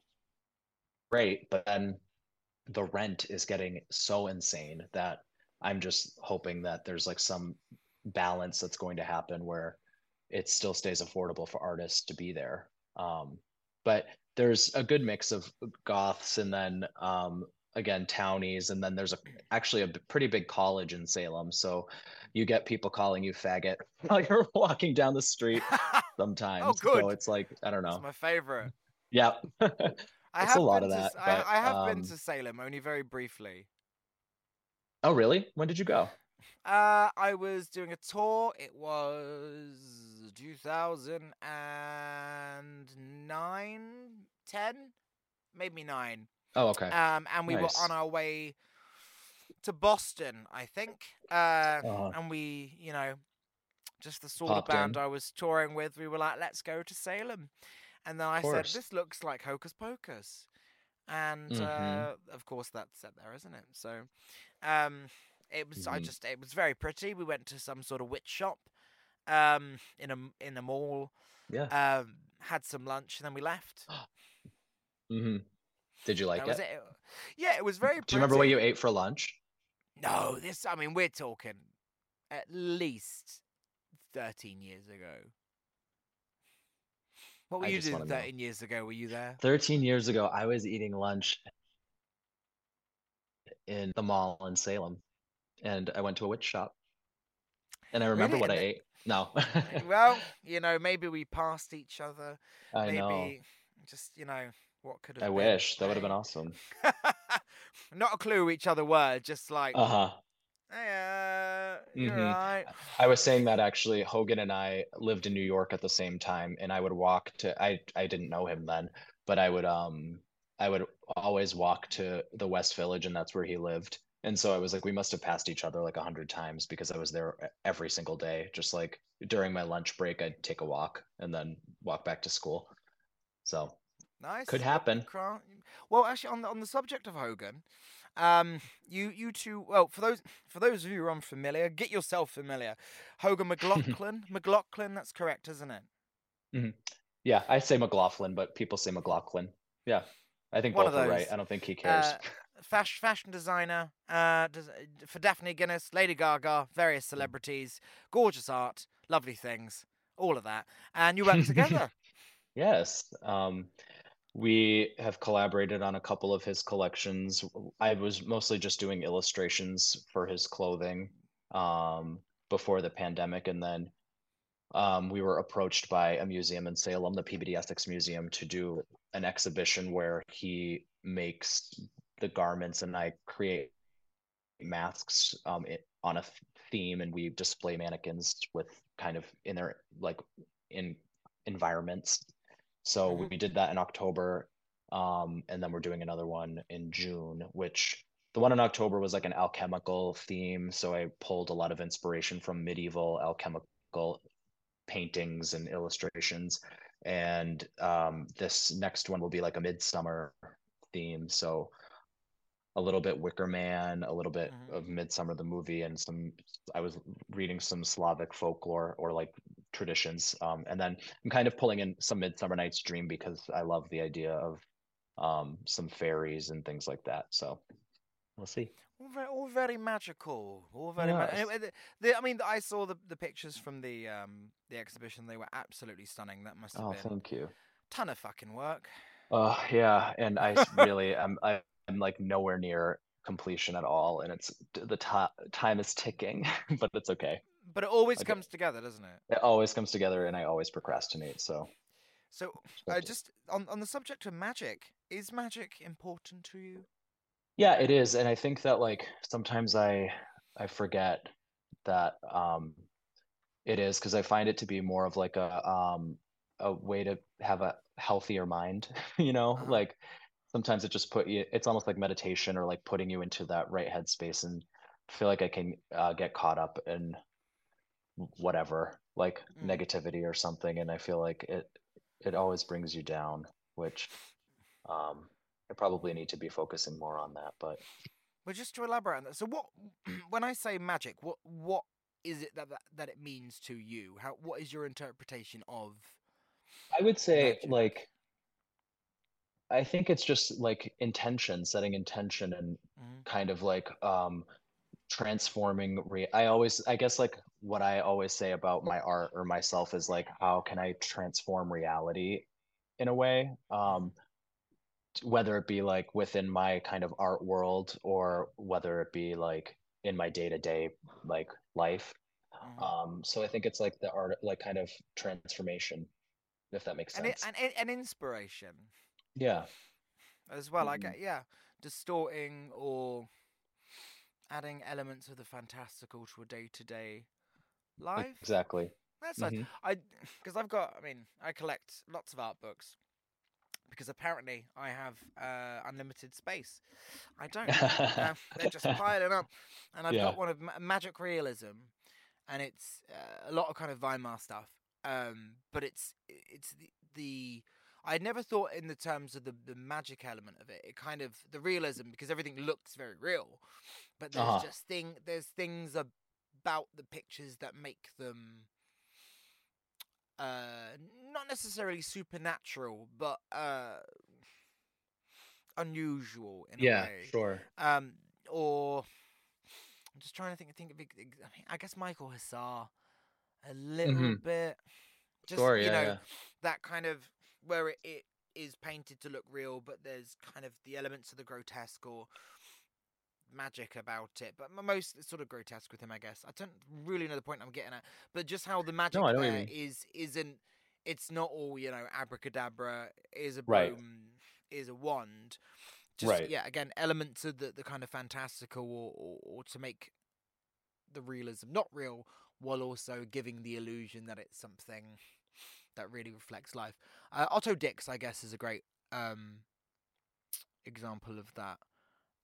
great but then the rent is getting so insane that I'm just hoping that there's like some balance that's going to happen where it still stays affordable for artists to be there. Um, but there's a good mix of goths and then um, again townies, and then there's a actually a pretty big college in Salem, so you get people calling you faggot while you're walking down the street sometimes. So good. it's like I don't know. my favorite. Yeah. I It's have a lot been of to, that, I, but, I have been um, to Salem only very briefly. Oh, really? When did you go? Uh, I was doing a tour. It was 2009, 10, maybe 9. Oh, okay. Um, and we Nice. were on our way to Boston, I think. Uh, Uh-huh. and we, you know, just the sort of band in. I was touring with, we were like, let's go to Salem. And then I said, this looks like Hocus Pocus. And Mhm. uh, of course, that's set there, isn't it? So um, it was, I Mhm. just, it was very pretty. We went to some sort of witch shop um, in a in a mall, Yeah. um, had some lunch, and then we left. hmm Did you like it? it. Yeah, it was very. Do you remember what you ate for lunch? No, this. I mean, we're talking at least thirteen years ago. What were I you doing wanna know. thirteen years ago? Were you there? 13 years ago, I was eating lunch in the mall in Salem, and I went to a witch shop. And I remember Really? what I ate. No. well, you know, maybe we passed each other. I maybe know. just you know what could have. I been. wish. That would have been awesome. Not a clue who each other were. Just like, Uh-huh. Uh, you're Mhm. right. I was saying that actually Hogan and I lived in New York at the same time and I would walk to I I didn't know him then, but I would um I would always walk to the West Village and that's where he lived. And so I was like we must have passed each other like a hundred times because I was there every single day. Just like during my lunch break I'd take a walk and then walk back to school. So Nice. Could happen. Well, actually, on the on the subject of Hogan, um, you you two. Well, for those for those of you who are unfamiliar, get yourself familiar. Hogan McLaughlin, McLaughlin. That's correct, isn't it? yeah, I say McLaughlin, but people say McLaughlin. Yeah. I think One both are right. I don't think he cares. Uh, fashion fashion designer. Uh, for Daphne Guinness, Lady Gaga, various Mm. celebrities, gorgeous art, lovely things, all of that, and you work together. Yes, um, we have collaborated on a couple of his collections. I was mostly just doing illustrations for his clothing um, before the pandemic, and then um, we were approached by a museum in Salem, the Peabody Essex Museum, to do an exhibition where he makes the garments and I create masks um, on a theme, and we display mannequins with kind of in their like in environments. So Mhm. we did that in October, um, and then we're doing another one in June, which the one in October was like an alchemical theme. So I pulled a lot of inspiration from medieval alchemical paintings and illustrations. And um, this next one will be like a midsummer theme. So a little bit Wicker Man, a little bit Mhm. of Midsummer the movie, and some. I was reading some Slavic folklore or like traditions, um, and then I'm kind of pulling in some Midsummer Night's Dream because I love the idea of um, some fairies and things like that. So we'll see. All very, all very magical. All very. Ma- Yes. anyway, the, the, I mean, I saw the, the pictures from the um the exhibition. They were absolutely stunning. That must have Oh, been thank you. ton of fucking work. Oh yeah, and I really am I, I'm like nowhere near completion at all, and it's the ti time is ticking, but it's okay. But it always comes together, doesn't it? It always comes together, and I always procrastinate. So So, uh, just on on the subject of magic, is magic important to you? yeah, it is, and I think that like sometimes I I forget that um it is because I find it to be more of like a um a way to have a healthier mind, you know, Uh-huh. like sometimes it just put you it's almost like meditation or like putting you into that right headspace and feel like I can uh, get caught up in whatever like Mm. negativity or something and I feel like it it always brings you down which um I probably need to be focusing more on that but Well, just to elaborate on that. So, what when I say magic, what what is it that that, that it means to you? How what is your interpretation of? I would say Magic. like I think it's just like intention, setting intention and Mhm. kind of like um transforming re I always I guess like what I always say about my art or myself is like how can I transform reality in a way um whether it be like within my kind of art world or whether it be like in my day-to-day like life Mhm. um so I think it's like the art like kind of transformation if that makes and it, sense and and an inspiration yeah as well. I Mhm. get yeah, distorting or adding elements of the fantastical to a day to day life. exactly That's nice. Mhm. I because I've got. I mean, I collect lots of art books because apparently I have uh, unlimited space. I don't. uh, they're just piling up, and I've Yeah. got one of ma- magic realism, and it's uh, a lot of kind of Weimar stuff. Um, but it's it's the, the I never thought in the terms of the, the magic element of it. It kind of the realism because everything looks very real, but there's Uh-huh. just thing there's things about the pictures that make them uh not necessarily supernatural but uh unusual in a way. yeah sure um or i'm just trying to think think of I, mean, I guess michael hussar a little Mhm. bit just Sure, you know yeah. that kind of where it, it is painted to look real but there's kind of the elements of the grotesque or magic about it but most it's sort of grotesque with him i guess i don't really know the point i'm getting at but just how the magic I know what you there is isn't it's not all you know abracadabra is a Right. broom is a wand just Right. yeah again elements of the, the kind of fantastical or, or, or to make the realism not real while also giving the illusion that it's something that really reflects life uh, otto dix i guess is a great um example of that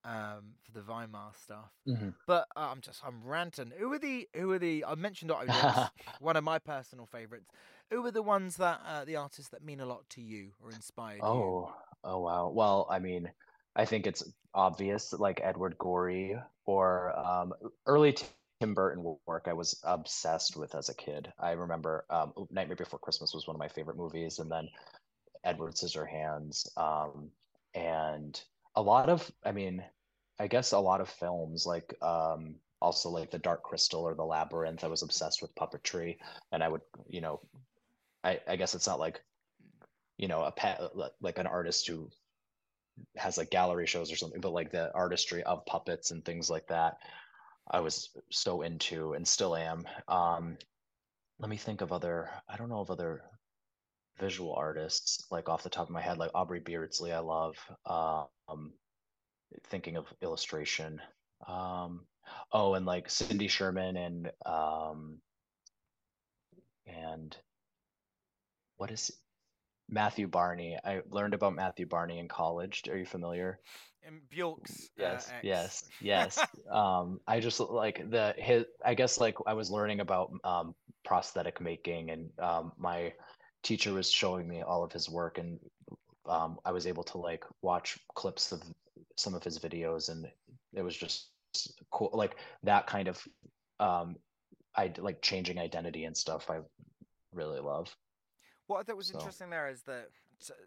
um for the weimar stuff Mhm. but uh, i'm just i'm ranting who are the who are the i mentioned otto dix one of my personal favorites who are the ones that uh, the artists that mean a lot to you or inspired you Oh, oh wow. Well, I mean, I think it's obvious, like Edward Gorey or um, early Tim Burton work. I was obsessed with as a kid. I remember um, Nightmare Before Christmas was one of my favorite movies, and then Edward Scissorhands, um, and a lot of, I mean, I guess a lot of films, like um, also like The Dark Crystal or The Labyrinth. I was obsessed with puppetry, and I would, you know, I, I guess it's not like you know a pet like an artist who has like gallery shows or something but like the artistry of puppets and things like that i was so into and still am um let me think of other i don't know of other visual artists like off the top of my head like aubrey beardsley i love um thinking of illustration um oh and like cindy sherman and um and what is Matthew Barney. I learned about Matthew Barney in college. Are you familiar? and bjork's Yes, uh, yes, yes. Um, I just like the his. I guess like I was learning about um, prosthetic making, and um, my teacher was showing me all of his work, and um, I was able to like watch clips of some of his videos and it was just cool like that kind of um I like changing identity and stuff I really love. What I thought was So- interesting there is that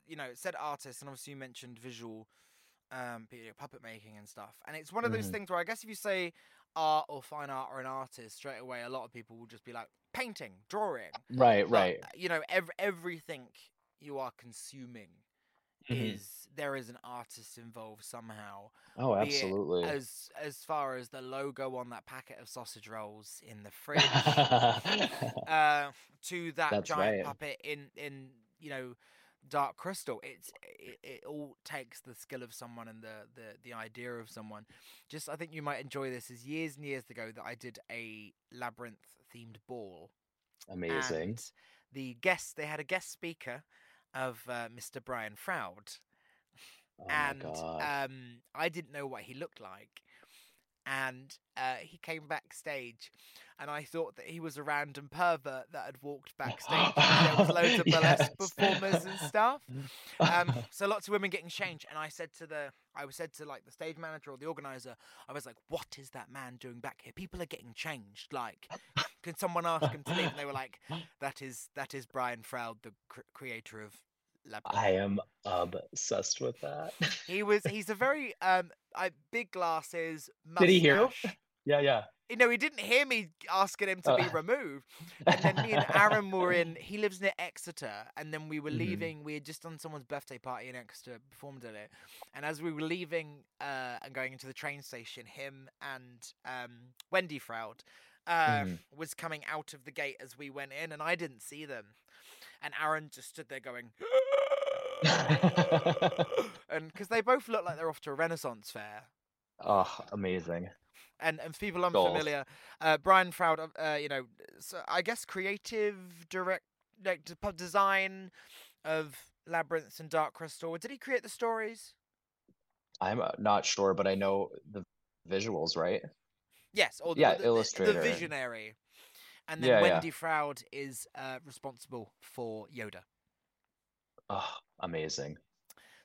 you know it said artist, and obviously you mentioned visual, um, puppet making and stuff. And it's one of those Mhm. things where I guess if you say art or fine art or an artist straight away, a lot of people will just be like painting, drawing. Right, But, right. you know, ev- everything you are consuming Mhm. is there is an artist involved somehow. Oh, absolutely. As as far as the logo on that packet of sausage rolls in the fridge, uh, to that That's giant right. puppet in in you know Dark Crystal. It's it, it all takes the skill of someone and the, the the idea of someone. Just I think you might enjoy this. Is years and years ago that I did a labyrinth themed ball. Amazing. And the guest they had a guest speaker of uh, Mr. Brian Froud Oh and um, I didn't know what he looked like. And uh, he came backstage, and I thought that he was a random pervert that had walked backstage. there was loads of burlesque Yes. performers and stuff. Um, so lots of women getting changed, and I said to the, I was said to like the stage manager or the organizer, I was like, "What is that man doing back here? People are getting changed. Like, can someone ask him to leave?" And they were like, "That is that is Brian Froud, the cr- creator of." Labyrinth." I am obsessed with that. He was. He's a very um, I, big glasses. Mustache. Did he hear? Yeah, yeah. You know, he didn't hear me asking him to be Uh. removed. And then me and Aaron were in. He lives near Exeter, and then we were Mhm. leaving. We had just done someone's birthday party in Exeter, performed at it, and as we were leaving uh, and going into the train station, him and um, Wendy Froud uh, Mhm. was coming out of the gate as we went in, and I didn't see them. And Aaron just stood there going. and because they both look like they're off to a Renaissance fair, oh, amazing. and and for people unfamiliar, uh, Brian Froud, uh, you know, so I guess creative direct, like design of Labyrinth and Dark Crystal. Did he create the stories? I'm uh, not sure, but I know the visuals, right? Yes, or the, Yeah, the- illustrator. the visionary. And then Yeah, yeah. Wendy Froud is uh, responsible for Yoda. Oh, amazing.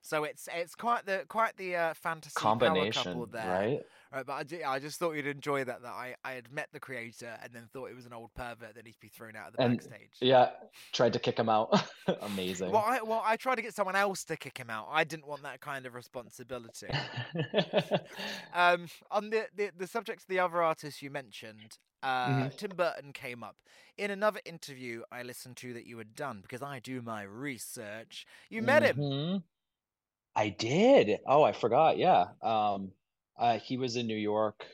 So it's it's quite the quite the uh, fantasy power couple Combination, there. right? Right, but I, ju- I just thought you'd enjoy that. That I, I had met the creator and then thought it was an old pervert that needs to be thrown out of the And backstage. yeah, tried to kick him out. amazing. Well, I well I tried to get someone else to kick him out. I didn't want that kind of responsibility. um, on the, the the subject of the other artists you mentioned, uh, Mhm. Tim Burton came up in another interview I listened to that you had done because I do my research. You met him. Mhm. I did. Oh, I forgot. Yeah. Um, uh, he was in New York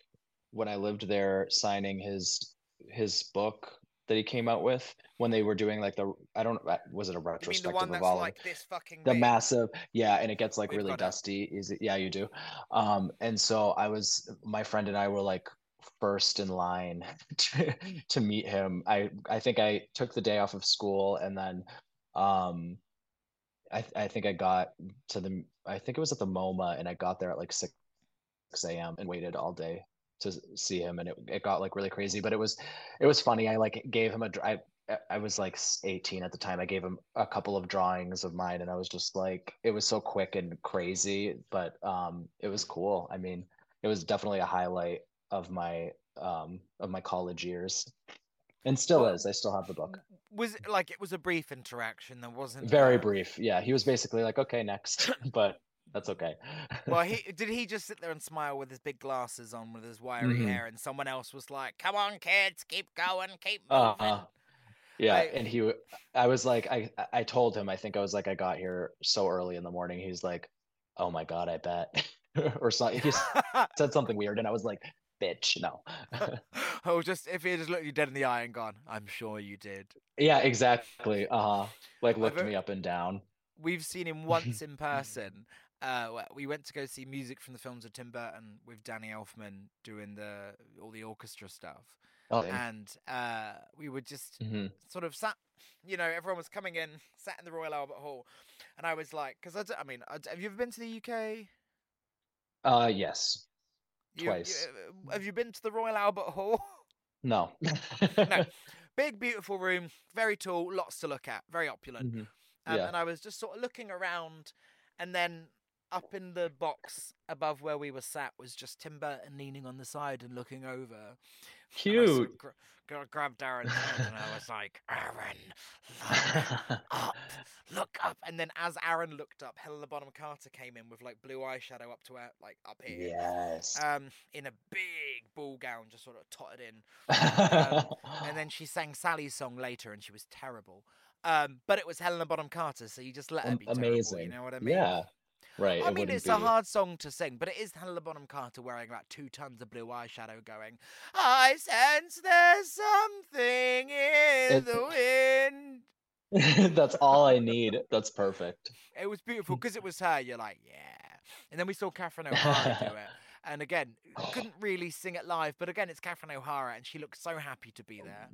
when I lived there, signing his his book that he came out with when they were doing like the I don't uh, was it a You mean the retrospective of all like this fucking the big? massive yeah and it gets like We've really dusty is it yeah you do um and so i was my friend and i were like first in line to, to meet him i i think i took the day off of school and then um i i think i got to the i think it was at the moma and i got there at like 6 6 a.m and waited all day to see him and it, it got like really crazy but it was it was funny i like gave him a I, I was like 18 at the time. I gave him a couple of drawings of mine and I was just like it was so quick and crazy, but um it was cool. I mean, it was definitely a highlight of my um of my college years. And still Well, is. I still have the book. Was it like it was a brief interaction? There wasn't Very brief. Yeah, he was basically like, "Okay, next." But that's okay. Well, he did he just sit there and smile with his big glasses on, with his wiry Mhm. hair, and someone else was like, "Come on, kids, keep going, keep moving." Uh-huh. Yeah, and he, i was like, I, I told him, I think I was like, I got here so early in the morning. He's like, oh my God, I bet, or something. He said something weird, and I was like, bitch, no. oh, just if he had just looked you dead in the eye and gone, "I'm sure you did." Yeah, exactly. Uh-huh. Like I've looked me up and down. We've seen him once in person. Uh, we went to go see music from the films of Tim Burton with Danny Elfman doing the all the orchestra stuff, Oh, and uh, we were just hmm sort of sat, you know, everyone was coming in, sat in the Royal Albert Hall, and I was like, because I, I mean, I have you ever been to the UK? Uh, yes. You- you- Twice. uh, have you been to the Royal Albert Hall? No. no, big, beautiful room, very tall, lots to look at, very opulent. Mhm. Um, Yeah. And I was just sort of looking around, and then up in the box above where we were sat was just Tim Burton leaning on the side and looking over. Sort Cute. of gra- gra- grabbed Aaron's hand and I was like, Aaron, look up, look up. And then as Aaron looked up, Helena Bonham Carter came in with like blue eyeshadow up to her, like up here. yes. Um, in a big ball gown, just sort of totted in. Um, and then she sang Sally's song later, and she was terrible. Um, but it was Helena Bonham Carter, so you just let her be terrible. amazing. You know what I mean? Yeah. Right. I it mean, it's a hard song to sing, but it is Helena Bonham Carter wearing about two tons of blue eyeshadow, going, "I sense there's something in It- the wind." That's all I need. That's perfect. It was beautiful because it was her. You're like, yeah. And then we saw Catherine O'Hara do it. And again, couldn't really sing it live, but again, it's Catherine O'Hara, and she looked so happy to be there.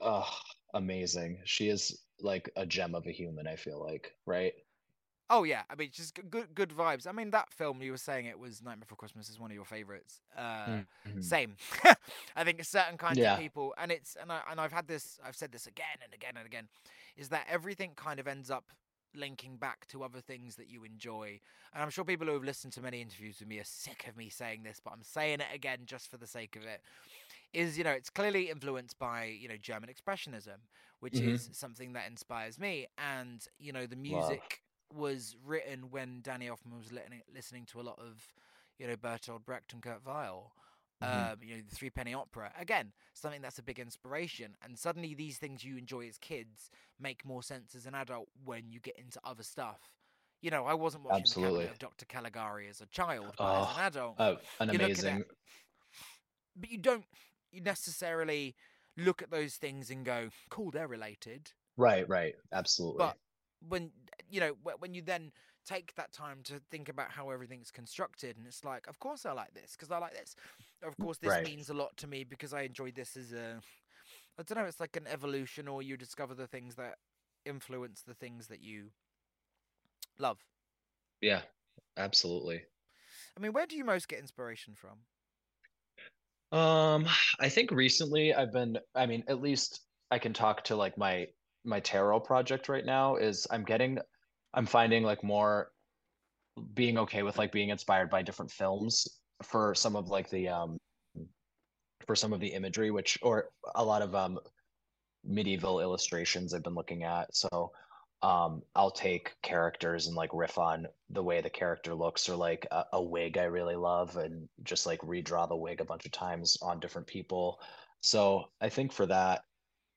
Oh, amazing. She is like a gem of a human, I feel like, right? Oh yeah, I mean, just good, good vibes. I mean, that film you were saying it was Night Before Christmas is one of your favorites. Uh, Mhm. Same. I think a certain kinds Yeah. of people, and it's and I and I've had this, I've said this again and again and again, is that everything kind of ends up linking back to other things that you enjoy. And I'm sure people who have listened to many interviews with me are sick of me saying this, but I'm saying it again just for the sake of it. Is you know, it's clearly influenced by you know German expressionism, which Mhm. is something that inspires me, and you know the music was written when Danny Elfman was listening, listening to a lot of, you know, Bertolt Brecht and Kurt Weill. Mhm. Um, you know, the Three Penny Opera. Again, something that's a big inspiration. And suddenly, these things you enjoy as kids make more sense as an adult when you get into other stuff. You know, I wasn't watching Absolutely. Dr. Caligari as a child, but as Oh, an adult, Oh, an at- amazing. but you don't you necessarily look at those things and go, "Cool, they're related." Right, right. Absolutely. But when you know when you then take that time to think about how everything's constructed, and it's like, of course I like this because I like this. Of course, this Right. means a lot to me because I enjoyed this as a. I don't know. It's like an evolution, or you discover the things that influence the things that you love. yeah, absolutely. I mean, where do you most get inspiration from? Um, I think recently I've been, I mean, at least I can talk to like my my tarot project right now is I'm getting I'm finding like more being okay with like being inspired by different films for some of like the um for some of the imagery which or a lot of um medieval illustrations I've been looking at. So um I'll take characters and like riff on the way the character looks or like a, a wig I really love and just like redraw the wig a bunch of times on different people. So I think for that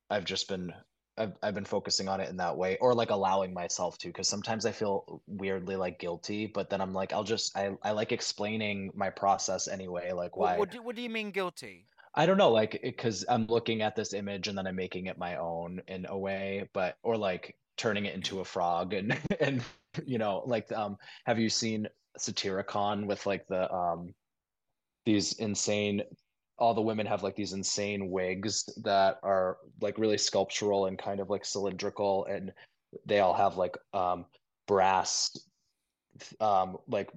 I've just been I've I've been focusing on it in that way or like allowing myself to because sometimes I feel weirdly like guilty but then I'm like I'll just I I like explaining my process anyway like why what, do, what do you mean guilty? I don't know, like because I'm looking at this image and then I'm making it my own in a way, but or like turning it into a frog and and you know, like um have you seen Satyricon with like the um these insane all the women have like these insane wigs that are like really sculptural and kind of like cylindrical and they all have like um brass um like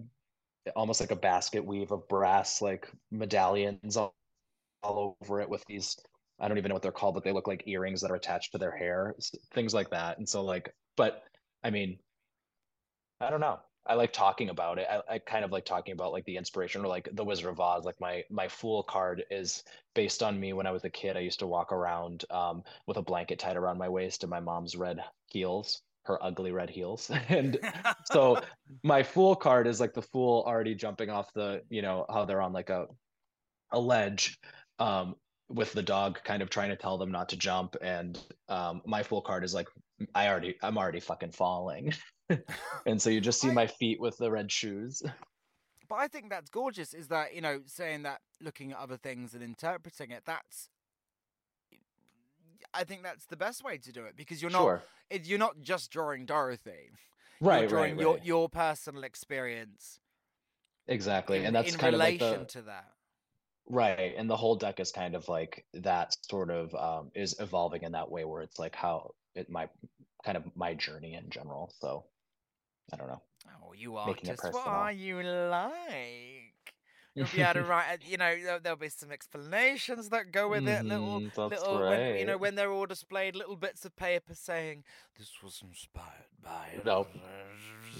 almost like a basket weave of brass like medallions all, all over it with these I don't even know what they're called, but they look like earrings that are attached to their hair, things like that. And so like, but I mean, I don't know. I like talking about it. I, I kind of like talking about like the inspiration or like the Wizard of Oz. Like my my Fool card is based on me when I was a kid. I used to walk around um, with a blanket tied around my waist and my mom's red heels, her ugly red heels. And so my Fool card is like the fool already jumping off the, you know, how they're on like a a ledge um with the dog kind of trying to tell them not to jump and um my Fool card is like I already I'm already fucking falling. and so you just see my feet with the red shoes. But I think that's gorgeous. Is that you know saying that, looking at other things and interpreting it. That's I think that's the best way to do it because you're not Sure. you're not just drawing Dorothy. Right, you're drawing right, your right. your personal experience Exactly. in, and that's in kind of like relation the to that. right. And the whole deck is kind of like that sort of um is evolving in that way where it's like how it my kind of my journey in general. So I don't know. Oh, you it artists, what are you like? You'll be able to write, you know, there'll, there'll be some explanations that go with it. Little, mm-hmm, that's little, when, you know, when they're all displayed, little bits of paper saying this was inspired by. Nope.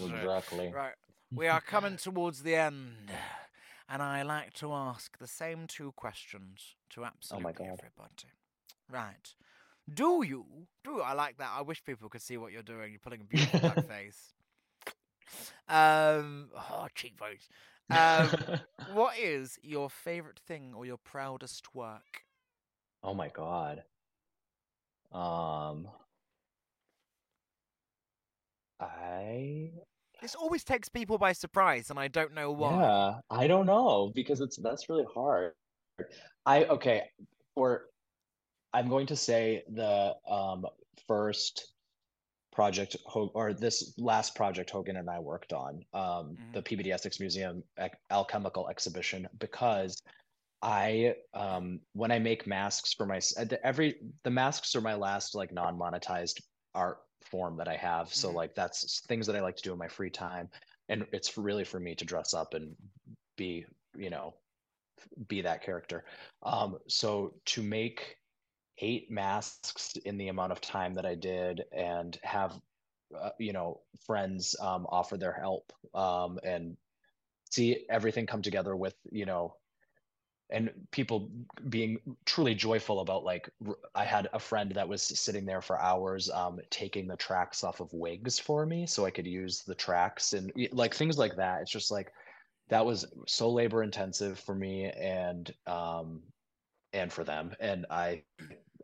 Exactly. Right. we are coming towards the end, and I like to ask the same two questions to oh absolutely God. everybody. Right. Do you? Do? I like that. I wish people could see what you're doing. You're putting a beautiful face. Um, oh, cheekbones. Um, what is your favorite thing or your proudest work? oh my God. Um, I This always takes people by surprise, and I don't know why. Yeah, I don't know because it's that's really hard. I okay, or I'm going to say the um first project or this last project Hogan and I worked on, um the Peabody Essex Museum alchemical exhibition because I um when I make masks for my uh, the- every the masks are my last like non-monetized art form that I have. So Mhm. like that's things that I like to do in my free time. And it's really for me to dress up and be, you know, be that character. Um, so to make eight masks in the amount of time that I did and have, uh, you know, friends um, offer their help um, and see everything come together with, you know, and people being truly joyful about like I had a friend that was sitting there for hours um taking the tracks off of wigs for me so I could use the tracks and like things like that. It's just like that was so labor intensive for me and um and for them. And I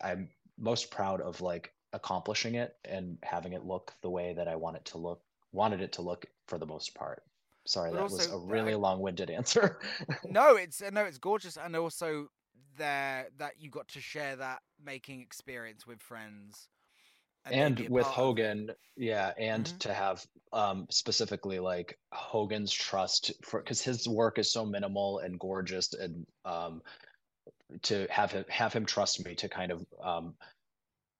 I'm most proud of like accomplishing it and having it look the way that I want it to look wanted it to look for the most part sorry But that was a really I- long-winded answer no, it's no, it's gorgeous, and also there that you got to share that making experience with friends, they and with part of it. Hogan, yeah, and Mhm. to have um specifically like Hogan's trust for because his work is so minimal and gorgeous and um to have him have him trust me to kind of um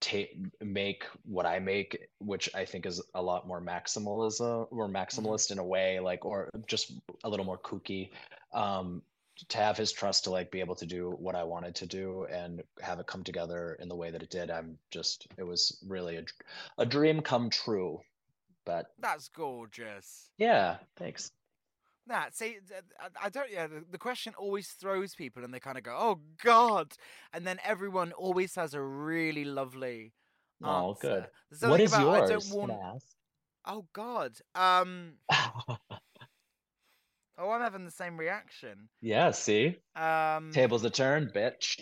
take make what I make, which I think is a lot more maximalism or maximalist in a way, like or just a little more kooky. Um to have his trust to like be able to do what I wanted to do and have it come together in the way that it did. I'm just it was really a, a dream come true. But That's gorgeous. yeah, thanks. That see, I- I don't. Yeah, the, the question always throws people, and they kind of go, "Oh God!" And then everyone always has a really lovely. Oh, answer. good. There's What is about, I yours? don't Can want. I Oh God. Um. Oh, I'm having the same reaction. yeah, see? Um. Tables a turn, bitch.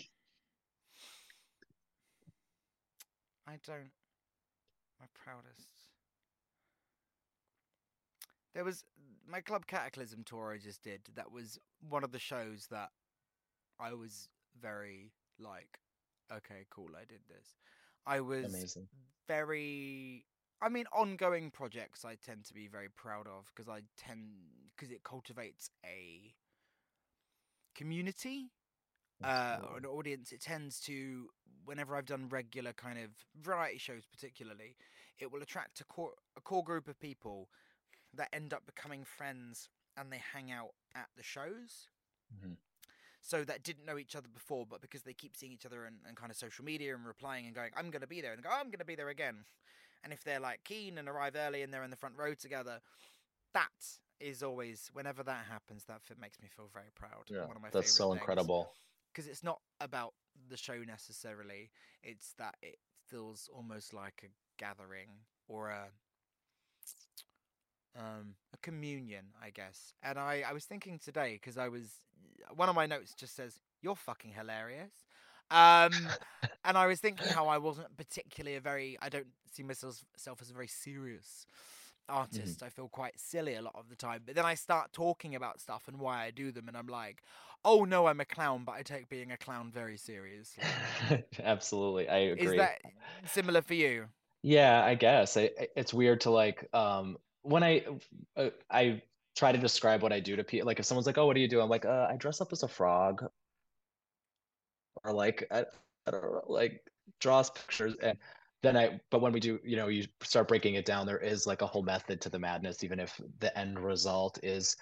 I don't. My proudest. There was my Club Cataclysm tour I just did. That was one of the shows that I was very like, okay, cool, I did this. I was Amazing. very. I mean, ongoing projects I tend to be very proud of because I tend because it cultivates a community uh, or an audience. It tends to, whenever I've done regular kind of variety shows, particularly, it will attract a core a core group of people that end up becoming friends and they hang out at the shows. Mhm. So that didn't know each other before, but because they keep seeing each other and, and kind of social media and replying and going, I'm going to be there, and they go, I'm going to be there again. And if they're like keen and arrive early and they're in the front row together, that is always, whenever that happens, that makes me feel very proud. Yeah, One of my that's so things incredible. because it's not about the show necessarily. It's that it feels almost like a gathering or a um a communion, I guess. And I I was thinking today because I was one of my notes just says you're fucking hilarious. Um and I was thinking how I wasn't particularly a very I don't see myself as a very serious artist. I feel quite silly a lot of the time. But then I start talking about stuff and why I do them and I'm like, "Oh no, I'm a clown, but I take being a clown very seriously." Absolutely. I agree. Is that similar for you? Yeah, I guess. I- it's weird to like um when I uh, I try to describe what I do to people like if someone's like, "Oh, what do you do?" I'm like, "Uh, I dress up as a frog." Or like I, I don't know, like draws pictures and then I but when we do, you know, you start breaking it down, there is like a whole method to the madness, even if the end result is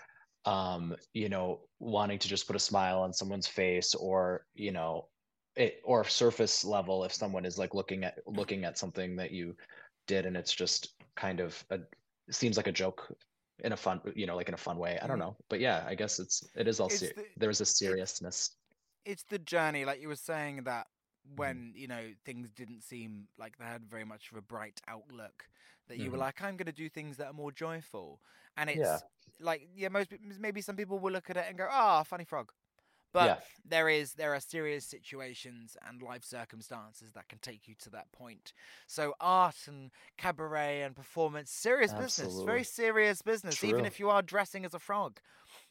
um, you know, wanting to just put a smile on someone's face or, you know, it or surface level if someone is like looking at looking at something that you did and it's just kind of a seems like a joke in a fun, you know, like in a fun way. I don't Mhm. know, but yeah, I guess it's it is all It's ser- the- there's a seriousness. it's the journey like you were saying that Mm-hmm. when you know things didn't seem like they had very much of a bright outlook that you were Mhm. like i'm going to do things that are more joyful and it's Yeah. like yeah most maybe some people will look at it and go ah funny frog but Yeah. there is there are serious situations and life circumstances that can take you to that point so art and cabaret and performance serious business very serious business even if you are dressing as a frog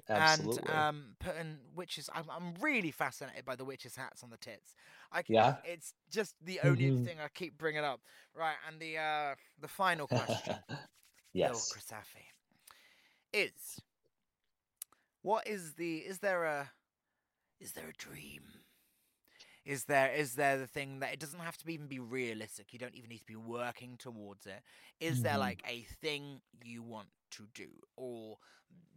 Absolutely. and um, putting witches. I'm, I'm really fascinated by the witches' hats on the tits. I Yeah? it's just the only Mhm. thing I keep bringing up. Right, and the uh, the final question, Bill yes. Crisafi, is what is the is there a is there a dream? Is there is there the thing that it doesn't have to even be realistic? You don't even need to be working towards it. Is there Mhm. like a thing you want to do, or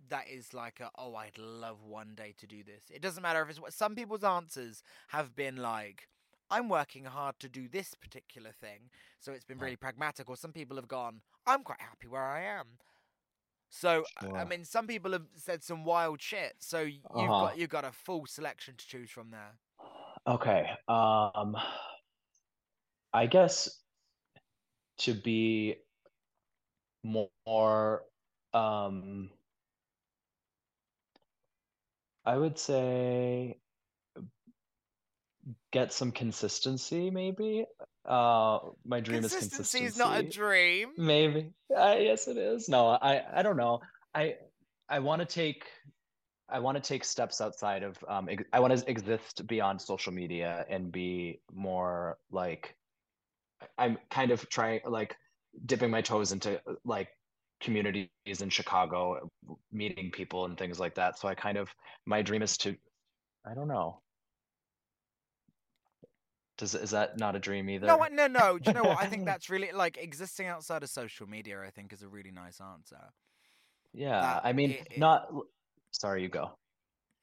that is like a oh I'd love one day to do this? It doesn't matter if it's what some people's answers have been like. I'm working hard to do this particular thing, so it's been really pragmatic. Or some people have gone, I'm quite happy where I am. So I- I mean, some people have said some wild shit. So you've Uh-huh. got you've got a full selection to choose from there. Okay. Um, I guess to be more, um, I would say get some consistency, maybe. Uh, my dream is Consistency is not a dream. Maybe. Uh, yes, it is. No, I I don't know. I I want to take I want to take steps outside of um ex I want to exist beyond social media and be more like I'm kind of trying like dipping my toes into like communities in Chicago, meeting people and things like that. So I kind of my dream is to I don't know. Does is that not a dream either? No, no, no. Do you know what? I think that's really like existing outside of social media. I think is a really nice answer. Yeah, that I mean, it- it- not. Sorry, you go.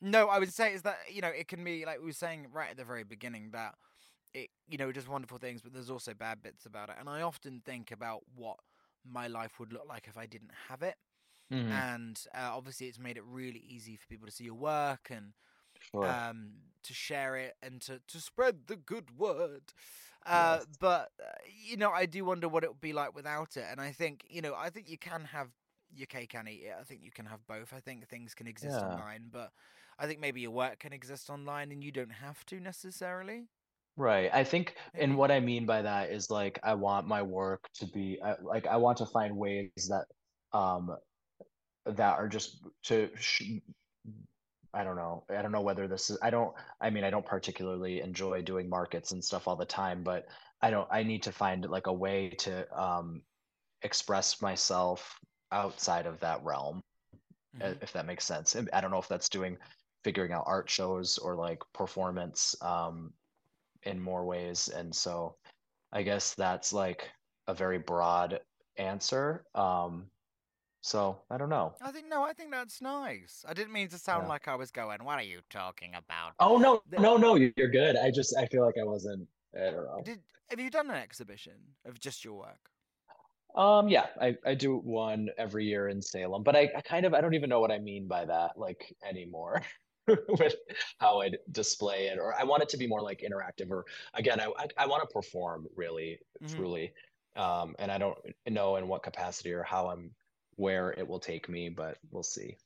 No, I would say is that you know it can be like we were saying right at the very beginning that it you know just wonderful things, but there's also bad bits about it. And I often think about what my life would look like if I didn't have it. Mhm, And uh, obviously, it's made it really easy for people to see your work and Sure. um, to share it and to, to spread the good word. Uh, Yes. But, uh, you know, I do wonder what it would be like without it. And I think, you know, I think you can have your cake and eat it. I think you can have both. I think things can exist Yeah. online, but I think maybe your work can exist online and you don't have to necessarily. Right. I think, and what I mean by that is like I want my work to be I, like I want to find ways that um that are just to sh I don't know. I don't know whether this is I don't I mean I don't particularly enjoy doing markets and stuff all the time, but I don't I need to find like a way to um express myself outside of that realm. Mhm. if that makes sense. I don't know if that's doing figuring out art shows or like performance um in more ways. And so I guess that's like a very broad answer. Um so I don't know. I think, no, I think that's nice. I didn't mean to sound Yeah. like I was going, what are you talking about? Oh no, no, no, you're good. I just I feel like I wasn't I don't know. Did Have you done an exhibition of just your work? Um yeah, I I do one every year in Salem, but I, I kind of I don't even know what I mean by that like anymore. with how I display it, or I want it to be more like interactive, or again, I I, I want to perform really, Mhm. truly, um, and I don't know in what capacity or how I'm where it will take me, but we'll see.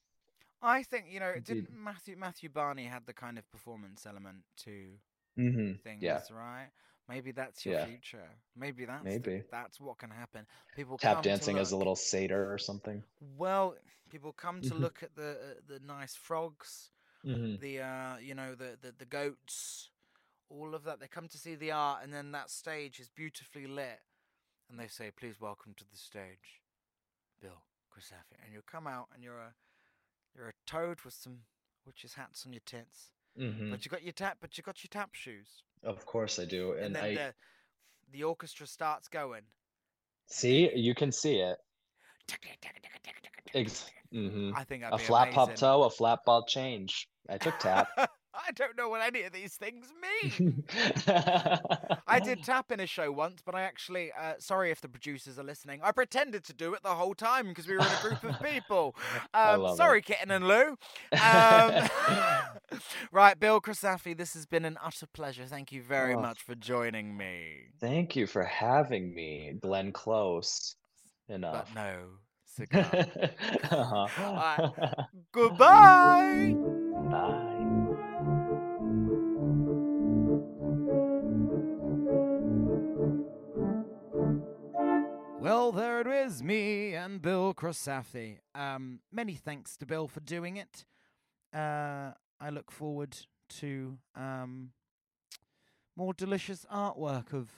I think you know, didn't Matthew Matthew Barney had the kind of performance element to hmm things, Yeah. right? Maybe that's your Yeah. future. Maybe that's the- that's what can happen. People Tap dancing as a little satyr or something. Well, people come to Mhm. look at the uh, the nice frogs, hmm the uh, you know, the, the the goats, all of that. They come to see the art, and then that stage is beautifully lit, and they say, "Please welcome to the stage, Bill Crisafi." And you come out, and you're a you're a toad with some witches hats on your tits, hmm but you got your tap, but you got your tap shoes, Of course I do, and, and then I the the orchestra starts going. see you can see it. Ex hmm I think A flat pop toe, a flat ball change. I took tap. I don't know what any of these things mean. I did tap in a show once, but I actually, uh, sorry if the producers are listening, I pretended to do it the whole time because we were in a group of people. Um, sorry, it. Kitten and Lou. Um, right, Bill Crisafi, this has been an utter pleasure. Thank you very oh, much for joining me. Thank you for having me, Glenn Close. Enough. But no, cigar. uh-huh. right. Goodbye. Bye. Well, there it is, me and Bill Crisafi. Um, many thanks to Bill for doing it. Uh, I look forward to um, more delicious artwork of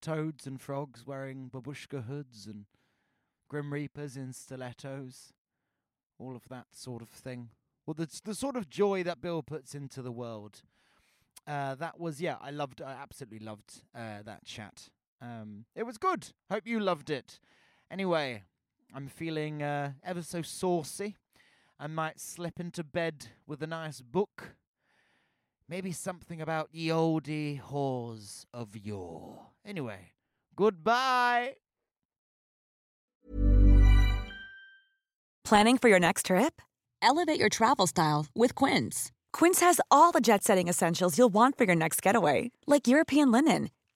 toads and frogs wearing babushka hoods and grim reapers in stilettos, all of that sort of thing. Well, the the sort of joy that Bill puts into the world. Uh, that was yeah, I loved, I absolutely loved uh, that chat. Um, it was good. Hope you loved it. Anyway, I'm feeling uh, ever so saucy. I might slip into bed with a nice book. Maybe something about ye olde whores of yore. Anyway, goodbye. Planning for your next trip? Elevate your travel style with Quince. Quince has all the jet setting essentials you'll want for your next getaway, like European linen